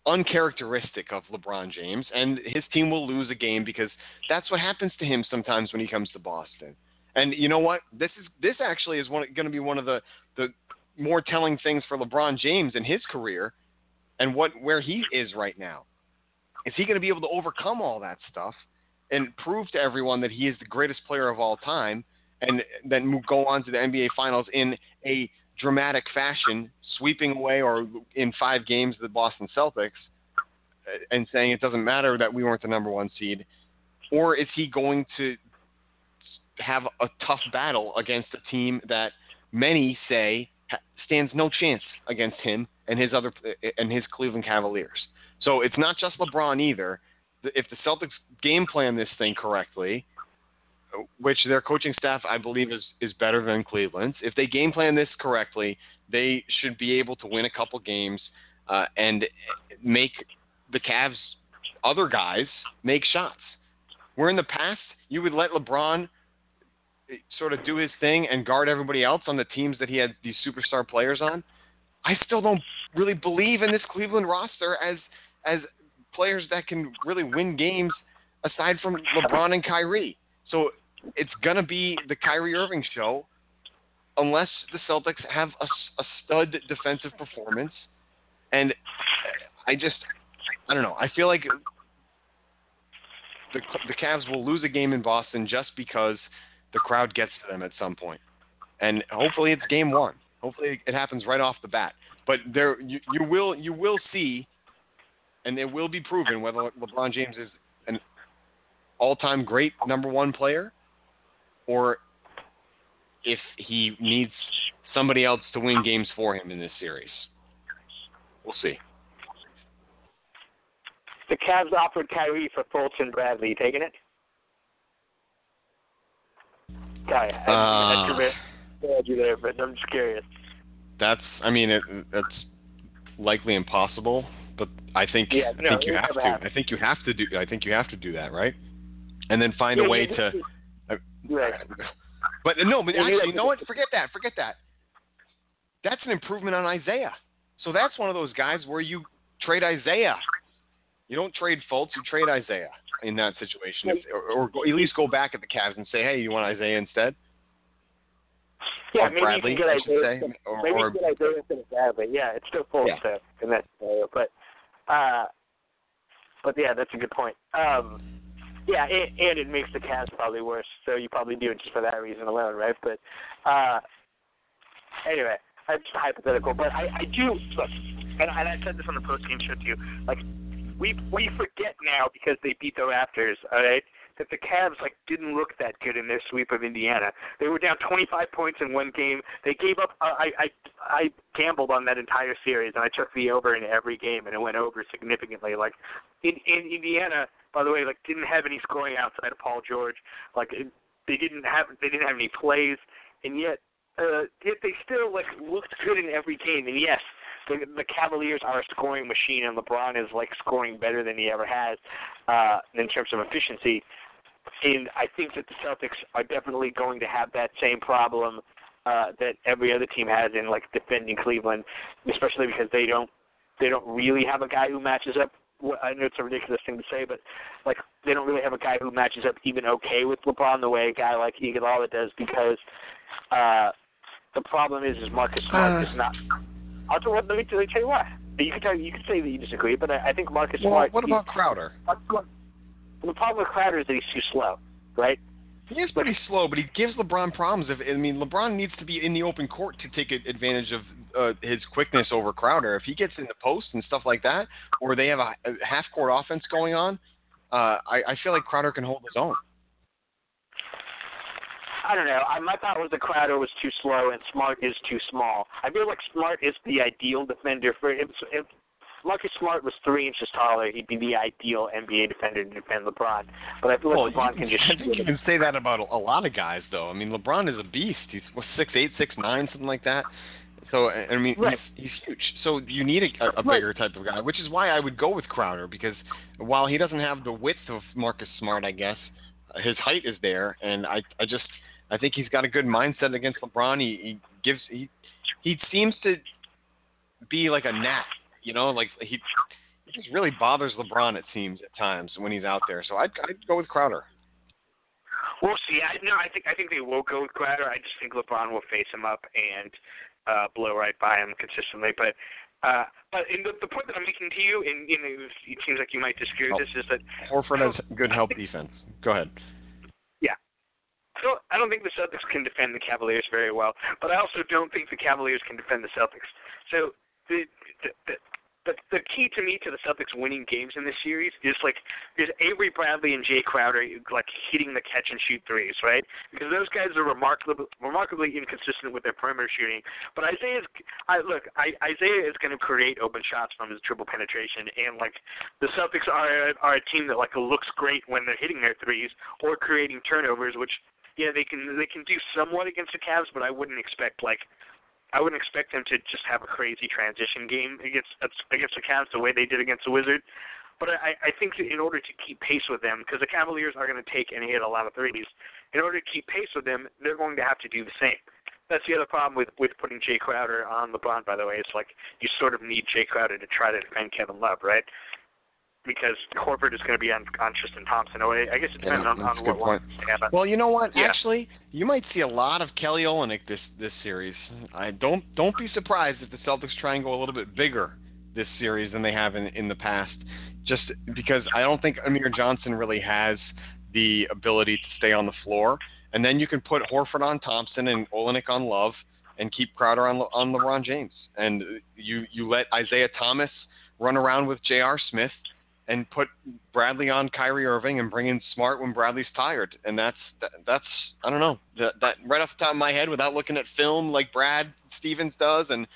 uncharacteristic of LeBron James, and his team will lose a game because that's what happens to him sometimes when he comes to Boston. And you know what? This is this actually is going to be one of the the more telling things for LeBron James in his career and what where he is right now. Is he going to be able to overcome all that stuff and prove to everyone that he is the greatest player of all time? and then go on to the NBA Finals in a dramatic fashion, sweeping away or in five games the Boston Celtics, uh, and saying it doesn't matter that we weren't the number one seed, or is he going to have a tough battle against a team that many say stands no chance against him and his other uh, and his Cleveland Cavaliers. So it's not just LeBron either. If the Celtics game plan this thing correctly, which their coaching staff I believe is is better than Cleveland's. If they game plan this correctly, they should be able to win a couple games uh, and make the Cavs other guys make shots. Where in the past you would let LeBron sort of do his thing and guard everybody else on the teams that he had these superstar players on. I still don't really believe in this Cleveland roster as as players that can really win games aside from LeBron and Kyrie. So it's gonna be the Kyrie Irving show, unless the Celtics have a, a stud defensive performance. And I just, I don't know. I feel like the the Cavs will lose a game in Boston just because the crowd gets to them at some point. And hopefully it's game one. Hopefully it happens right off the bat. But there, you, you will you will see, and it will be proven whether LeBron James is an all-time great number one player, or if he needs somebody else to win games for him in this series. We'll see. The Cavs offered Kyrie for Fulton Bradley. You taking it? Guy, I, uh, I you there, but I'm just curious. That's, I mean, it, that's likely impossible, but I think yeah, I no, think you have to. I think you have to do. I think you have to do that, right? and then find yeah, a way yeah, to. Right. But no, but actually, you know what? Forget that. Forget that. That's an improvement on Isaiah. So that's one of those guys where you trade Isaiah. You don't trade Fultz, you trade Isaiah in that situation, if, or, or go, at least go back at the Cavs and say, "Hey, you want Isaiah instead?" Yeah, or maybe Bradley, you can get Isaiah. Say, or, maybe or, you can get Isaiah instead of Bradley. Yeah, it's still Fultz yeah. in that scenario, but uh, but yeah, that's a good point. Um, yeah, and, it makes the Cavs probably worse. So you probably do it just for that reason alone, right? But uh, anyway, that's hypothetical. But I, I do look, and, and I said this on the post game show too. Like we we forget now because they beat the Raptors. All right, that the Cavs like didn't look that good in their sweep of Indiana. They were down 25 points in one game. They gave up. Uh, I I I gambled on that entire series, and I took the over in every game, and it went over significantly. Like in in Indiana, by the way, like didn't have any scoring outside of Paul George. Like it, they didn't have they didn't have any plays, and yet uh, yet they still like looked good in every game. And yes, the, the Cavaliers are a scoring machine, and LeBron is like scoring better than he ever has uh, in terms of efficiency. And I think that the Celtics are definitely going to have that same problem uh, that every other team has in like defending Cleveland, especially because they don't they don't really have a guy who matches up. I know it's a ridiculous thing to say, but like they don't really have a guy who matches up even okay with LeBron the way a guy like Iguodala does because uh, the problem is is Marcus Smart uh, is not. I'll tell, let me tell you why. You can tell you can say that you disagree, but I, I think Marcus well, Smart. What about Crowder? The problem with Crowder is that he's too slow, right? He is pretty slow, but he gives LeBron problems. If I mean, LeBron needs to be in the open court to take advantage of uh, his quickness over Crowder. If he gets in the post and stuff like that, or they have a, a half court offense going on, uh, I, I feel like Crowder can hold his own. I don't know. I, my thought was that Crowder was too slow and Smart is too small. I feel like Smart is the ideal defender for if, if Marcus Smart was three inches taller, he'd be the ideal NBA defender to defend LeBron. But I feel like well, LeBron can just. I think you can say that about a lot of guys, though. I mean, LeBron is a beast. He's what, six eight, six nine, something like that. So I mean, right. he's, he's huge. So you need a, a bigger type of guy, which is why I would go with Crowder because while he doesn't have the width of Marcus Smart, I guess uh, his height is there, and I I just I think he's got a good mindset against LeBron. He, he gives he he seems to be like a gnat you know, like he, he just really bothers LeBron. It seems at times when he's out there. So I'd, I'd go with Crowder. We'll see. I, no, I think I think they will go with Crowder. I just think LeBron will face him up and uh, blow right by him consistently. But uh, but in the, the point that I'm making to you, and, and it seems like you might disagree with oh, this, is that Horford has good help defense. Go ahead. Yeah. So I don't think the Celtics can defend the Cavaliers very well, but I also don't think the Cavaliers can defend the Celtics. So the, the, the the the key to me to the Celtics winning games in this series is like is Avery Bradley and Jae Crowder like hitting the catch and shoot threes, right? Because those guys are remarkably remarkably inconsistent with their perimeter shooting. But Isaiah's I look, I, Isaiah is going to create open shots from his triple penetration, and like the Celtics are are a team that like looks great when they're hitting their threes or creating turnovers, which yeah they can they can do somewhat against the Cavs, but I wouldn't expect like I wouldn't expect them to just have a crazy transition game against against the Cavs the way they did against the Wizards. But I, I think in order to keep pace with them, because the Cavaliers are going to take and hit a lot of threes, in order to keep pace with them, they're going to have to do the same. That's the other problem with with putting Jae Crowder on LeBron. By the way, it's like you sort of need Jae Crowder to try to defend Kevin Love, right? Because Horford is going to be on, on Tristan Thompson. Oh, I guess it depends yeah, on, on what point. Well, you know what? Yeah. Actually, you might see a lot of Kelly Olynyk this this series. I don't don't be surprised if the Celtics try and go a little bit bigger this series than they have in in the past. Just because I don't think Amir Johnson really has the ability to stay on the floor, and then you can put Horford on Thompson and Olynyk on Love, and keep Crowder on on LeBron James, and you you let Isaiah Thomas run around with J.R. Smith and put Bradley on Kyrie Irving and bring in Smart when Bradley's tired. And that's that, that's I don't know that, that right off the top of my head without looking at film like Brad Stevens does and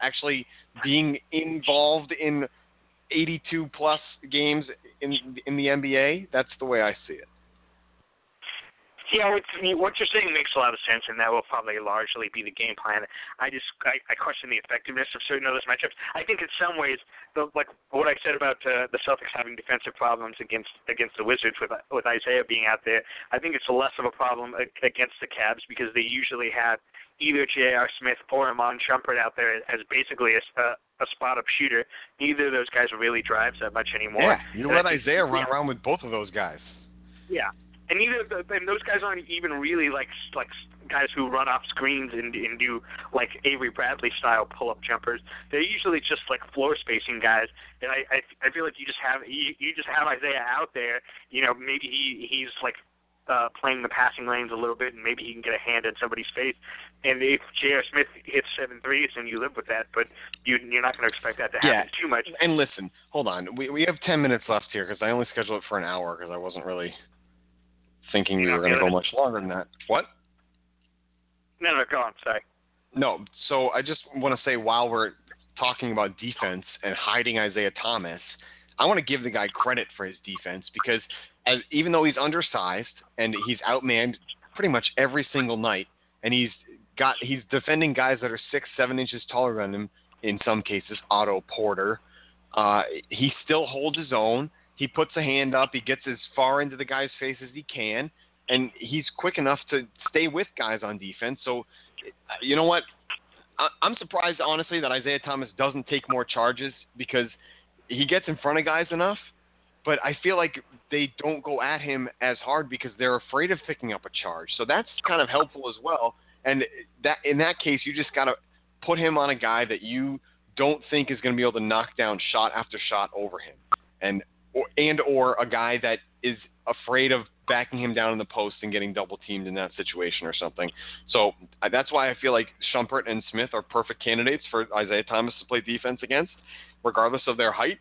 actually being involved in 82 plus games in in the NBA. That's the way I see it. Yeah, what, what you're saying makes a lot of sense, and that will probably largely be the game plan. I just I, I question the effectiveness of certain of those matchups. I think in some ways, the, like what I said about uh, the Celtics having defensive problems against against the Wizards with with Isaiah being out there, I think it's less of a problem against the Cavs because they usually have either J.R. Smith or Iman Shumpert out there as basically a, a, a spot up shooter. Neither of those guys really drives that much anymore. Yeah, you let Isaiah run around with both of those guys. Yeah, and neither the, and those guys aren't even really like like guys who run off screens and, and do like Avery Bradley style pull up jumpers. They're usually just like floor spacing guys. And I I, I feel like you just have you, you just have Isaiah out there. You know maybe he he's like uh, playing the passing lanes a little bit, and maybe he can get a hand in somebody's face. And if J.R. Smith hits seven threes, then you live with that. But you, you're not going to expect that to happen yeah. too much. And listen, hold on. We we have ten minutes left here because I only scheduled it for an hour because I wasn't really thinking we were going to go much longer than that. What? No, no, go on. Sorry. No, so I just want to say while we're talking about defense and hiding Isaiah Thomas, I want to give the guy credit for his defense because as even though he's undersized and he's outmanned pretty much every single night, and he's got he's defending guys that are six, seven inches taller than him in some cases. Otto Porter, uh, he still holds his own He puts a hand up. He gets as far into the guy's face as he can, and he's quick enough to stay with guys on defense. So, you know what? I'm surprised, honestly, that Isaiah Thomas doesn't take more charges because he gets in front of guys enough. But I feel like they don't go at him as hard because they're afraid of picking up a charge. So that's kind of helpful as well. And that in that case, you just got to put him on a guy that you don't think is going to be able to knock down shot after shot over him, and or, and or a guy that is afraid of backing him down in the post and getting double teamed in that situation or something. So that's why I feel like Shumpert and Smith are perfect candidates for Isaiah Thomas to play defense against, regardless of their height.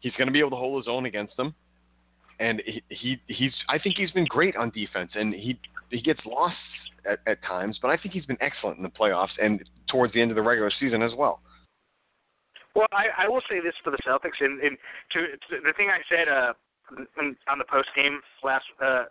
He's going to be able to hold his own against them, and he, he he's I think he's been great on defense, and he he gets lost at, at times, but I think he's been excellent in the playoffs and towards the end of the regular season as well. Well, I, I will say this for the Celtics, and, and to, to the thing I said uh, on the post game last uh,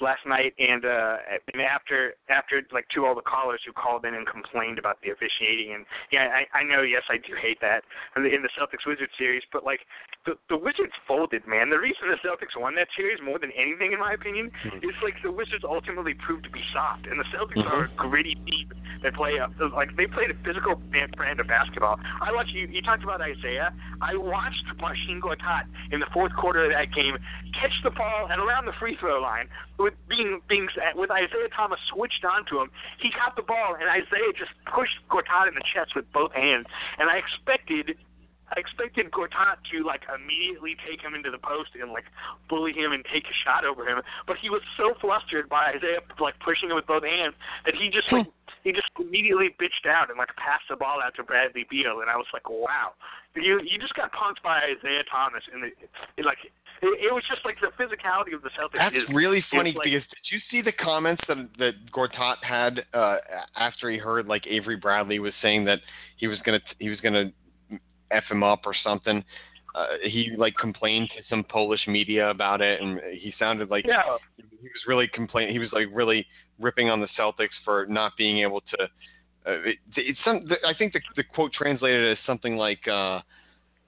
last night and uh and after after like to all the callers who called in and complained about the officiating and yeah I I know yes I do hate that in the, in the Celtics Wizards series but like the the Wizards folded man the reason the Celtics won that series more than anything in my opinion mm-hmm. is like the Wizards ultimately proved to be soft and the Celtics mm-hmm. are a gritty team that play a, like they played a physical brand of basketball I watched you you talked about Isaiah I watched Marcin Gortat in the fourth quarter of that game catch the ball and around the free throw line with being being with Isaiah Thomas switched onto him, he caught the ball and Isaiah just pushed Gortat in the chest with both hands. And I expected I expected Gortat to like immediately take him into the post and like bully him and take a shot over him, but he was so flustered by Isaiah like pushing him with both hands that he just like he just immediately bitched out and like passed the ball out to Bradley Beal, and I was like, wow, you you just got punked by Isaiah Thomas, and it, it like it, it was just like the physicality of the Celtics. That's is, really funny like, because did you see the comments that that Gortat had uh, after he heard like Avery Bradley was saying that he was gonna he was gonna f him up or something. Uh, he like complained to some Polish media about it, and he sounded like yeah. he was really complaining. He was like really ripping on the Celtics for not being able to. Uh, it, it's some. I think the, the quote translated as something like. Uh,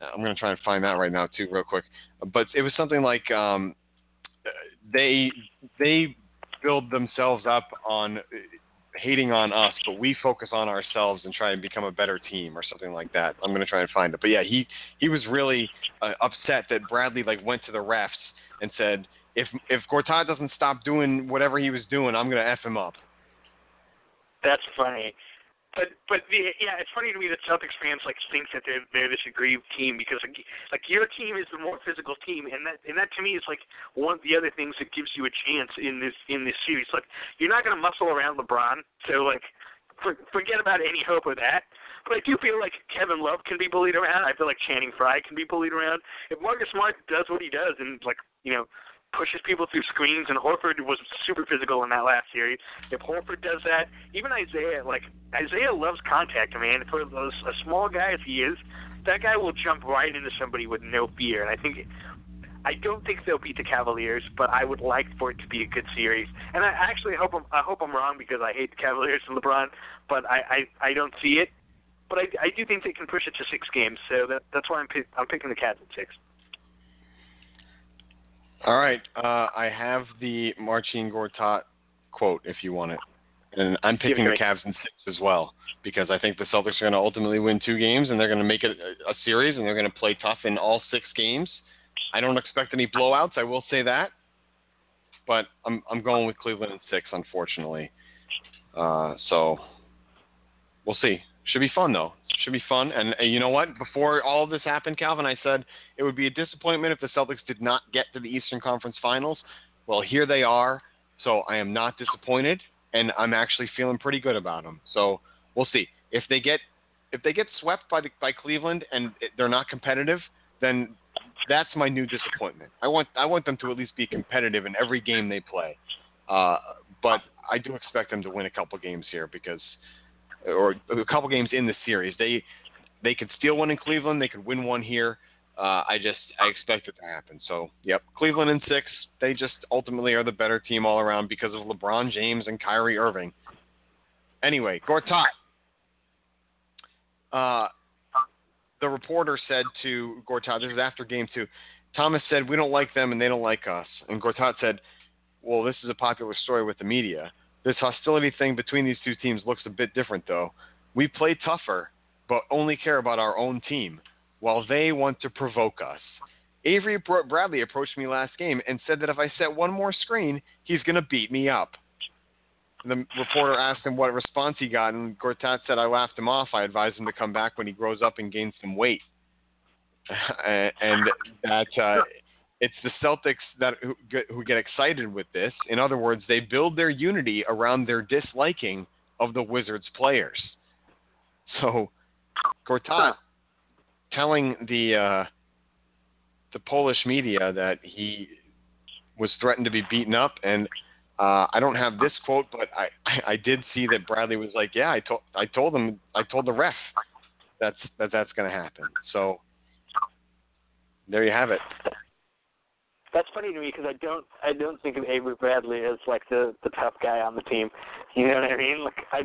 I'm going to try and find that right now too, real quick. But it was something like um, they they build themselves up on hating on us, but we focus on ourselves and try and become a better team or something like that. I'm to try and find it. But yeah, he he was really uh, upset that Bradley like went to the refs and said if if Gortat doesn't stop doing whatever he was doing, I'm to f him up. That's funny. But but the, yeah, it's funny to me that Celtics fans like think that they're they're this aggrieved team because like like your team is the more physical team, and that and that to me is like one of the other things that gives you a chance in this in this series. Like you're not going to muscle around LeBron, so like for, forget about any hope of that. But I do feel like Kevin Love can be bullied around. I feel like Channing Frye can be bullied around. If Marcus Smart does what he does and like you know pushes people through screens, and Horford was super physical in that last series. If Horford does that, even Isaiah, like Isaiah loves contact, man. For those a small guy as he is, that guy will jump right into somebody with no fear. And I think, I don't think they'll beat the Cavaliers, but I would like for it to be a good series. And I actually hope I'm, I hope I'm wrong because I hate the Cavaliers and LeBron, but I I, I don't see it. But I, I do think they can push it to six games, so that, that's why I'm pick, I'm picking the Cavs at six. All right, uh, I have the Marcin Gortat quote if you want it, and I'm picking the Cavs in six as well because I think the Celtics are going to ultimately win two games and they're going to make it a, a series and they're going to play tough in all six games. I don't expect any blowouts. I will say that, but I'm I'm going with Cleveland in six, unfortunately. Uh, so we'll see. Should be fun though. Should be fun. And uh, you know what? Before all of this happened, Calvin, I said it would be a disappointment if the Celtics did not get to the Eastern Conference Finals. Well, here they are. So I am not disappointed, and I'm actually feeling pretty good about them. So we'll see if they get if they get swept by the, by Cleveland and they're not competitive, then that's my new disappointment. I want I want them to at least be competitive in every game they play. Uh, but I do expect them to win a couple games here because or a couple games in the series. They they could steal one in Cleveland. They could win one here. Uh, I just I expect it to happen. So yep, Cleveland in six. They just ultimately are the better team all around because of LeBron James and Kyrie Irving. Anyway, Gortat. Uh, the reporter said to Gortat, this is after game two, Thomas said, We don't like them and they don't like us. And Gortat said, Well, this is a popular story with the media. This hostility thing between these two teams looks a bit different, though. We play tougher, but only care about our own team, while they want to provoke us. Avery Bradley approached me last game and said that if I set one more screen, he's going to beat me up. The reporter asked him what response he got, and Gortat said, I laughed him off. I advised him to come back when he grows up and gains some weight. and that uh, it's the Celtics that who get, excited with this. In other words, they build their unity around their disliking of the Wizards players. So, Gortat telling the uh, the Polish media that he was threatened to be beaten up, and uh, I don't have this quote, but I, I, I did see that Bradley was like, "Yeah, I told I told him I told the ref that's that that's going to happen." So there you have it. That's funny to me because I don't I don't think of Avery Bradley as like the the tough guy on the team. You know what I mean? Like I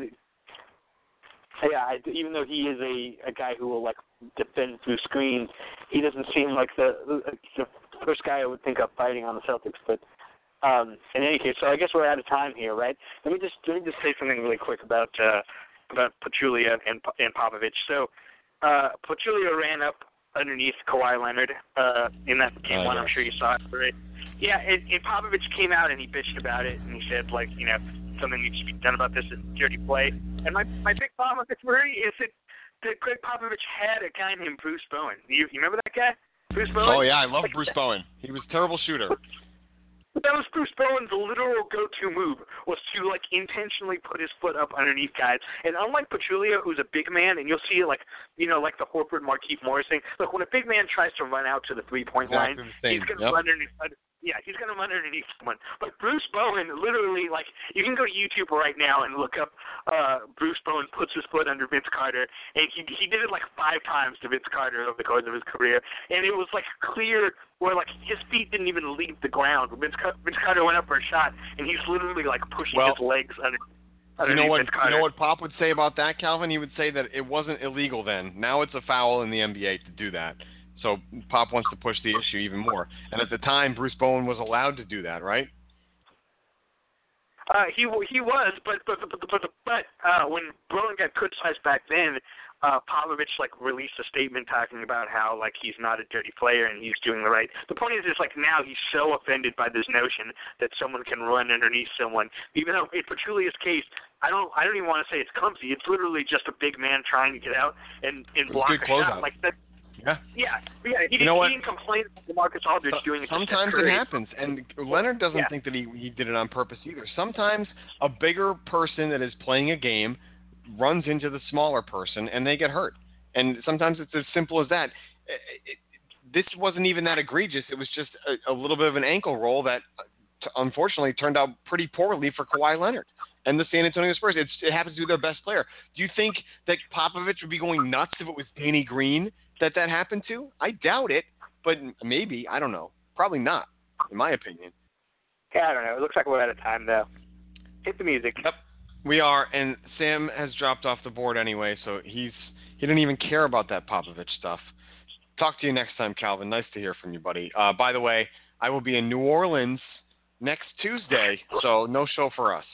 yeah, I, even though he is a a guy who will like defend through screens, he doesn't seem like the the first guy I would think of fighting on the Celtics. But um, in any case, so I guess we're out of time here, right? Let me just let me just say something really quick about uh, about Pachulia and and Popovich. So uh, Pachulia ran up underneath Kawhi Leonard uh, in that game oh, one. I'm sure you saw it, right? Yeah, and, and Popovich came out and he bitched about it and he said like you know something needs to be done about this is dirty play. And my my big problem with Murray is that that Gregg Popovich had a guy named Bruce Bowen. You, you remember that guy? Bruce Bowen. Oh yeah, I love Bruce Bowen. He was a terrible shooter. That was Bruce Bowen's literal go-to move was to like intentionally put his foot up underneath guys. And unlike Pachulia, who's a big man, and you'll see like you know like the Horford Markieff Morris thing. Look, when a big man tries to run out to the three-point line, he's gonna yep. run underneath yeah, he's gonna run underneath someone. But Bruce Bowen, literally, like you can go to YouTube right now and look up uh Bruce Bowen puts his foot under Vince Carter, and he he did it like five times to Vince Carter over the course of his career, and it was like clear where like his feet didn't even leave the ground. Vince Vince Carter went up for a shot, and he's literally like pushing well, his legs under. You know what? You know what Pop would say about that, Calvin? He would say that it wasn't illegal then. Now it's a foul in the NBA to do that. So Pop wants to push the issue even more. And at the time, Bruce Bowen was allowed to do that, right? Uh, he he was, but but but but, but uh, when Bowen got criticized back then, uh, Popovich like released a statement talking about how like he's not a dirty player and he's doing the right. The point is, is like now he's so offended by this notion that someone can run underneath someone, even though in Pachulia's case, I don't I don't even want to say it's clumsy. It's literally just a big man trying to get out and and block a shot. Like that yeah. Yeah. Yeah. He, you know he didn't complain about Marcus Aldridge so, doing it. Sometimes it happens, and Leonard doesn't yeah. think that he he did it on purpose either. Sometimes a bigger person that is playing a game runs into the smaller person, and they get hurt. And sometimes it's as simple as that. It, it, this wasn't even that egregious. It was just a, a little bit of an ankle roll that, uh, unfortunately, turned out pretty poorly for Kawhi Leonard and the San Antonio Spurs. It's, it happens to be their best player. Do you think that Popovich would be going nuts if it was Danny Green that that happened to? I doubt it, but maybe. I don't know. Probably not, in my opinion. Yeah, I don't know. It looks like we're out of time, though. Hit the music. Yep, we are. And Sam has dropped off the board anyway, so he's he didn't even care about that Popovich stuff. Talk to you next time, Calvin. Nice to hear from you, buddy. Uh, by the way, I will be in New Orleans next Tuesday, so no show for us.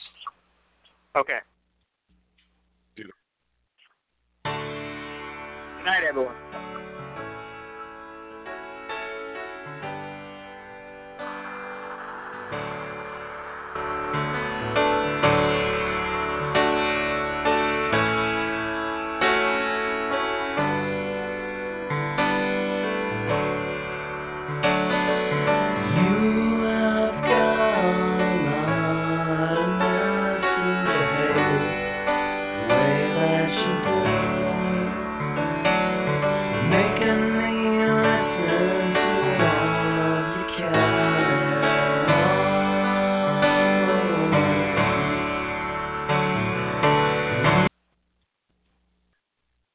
Okay. Good night, everyone.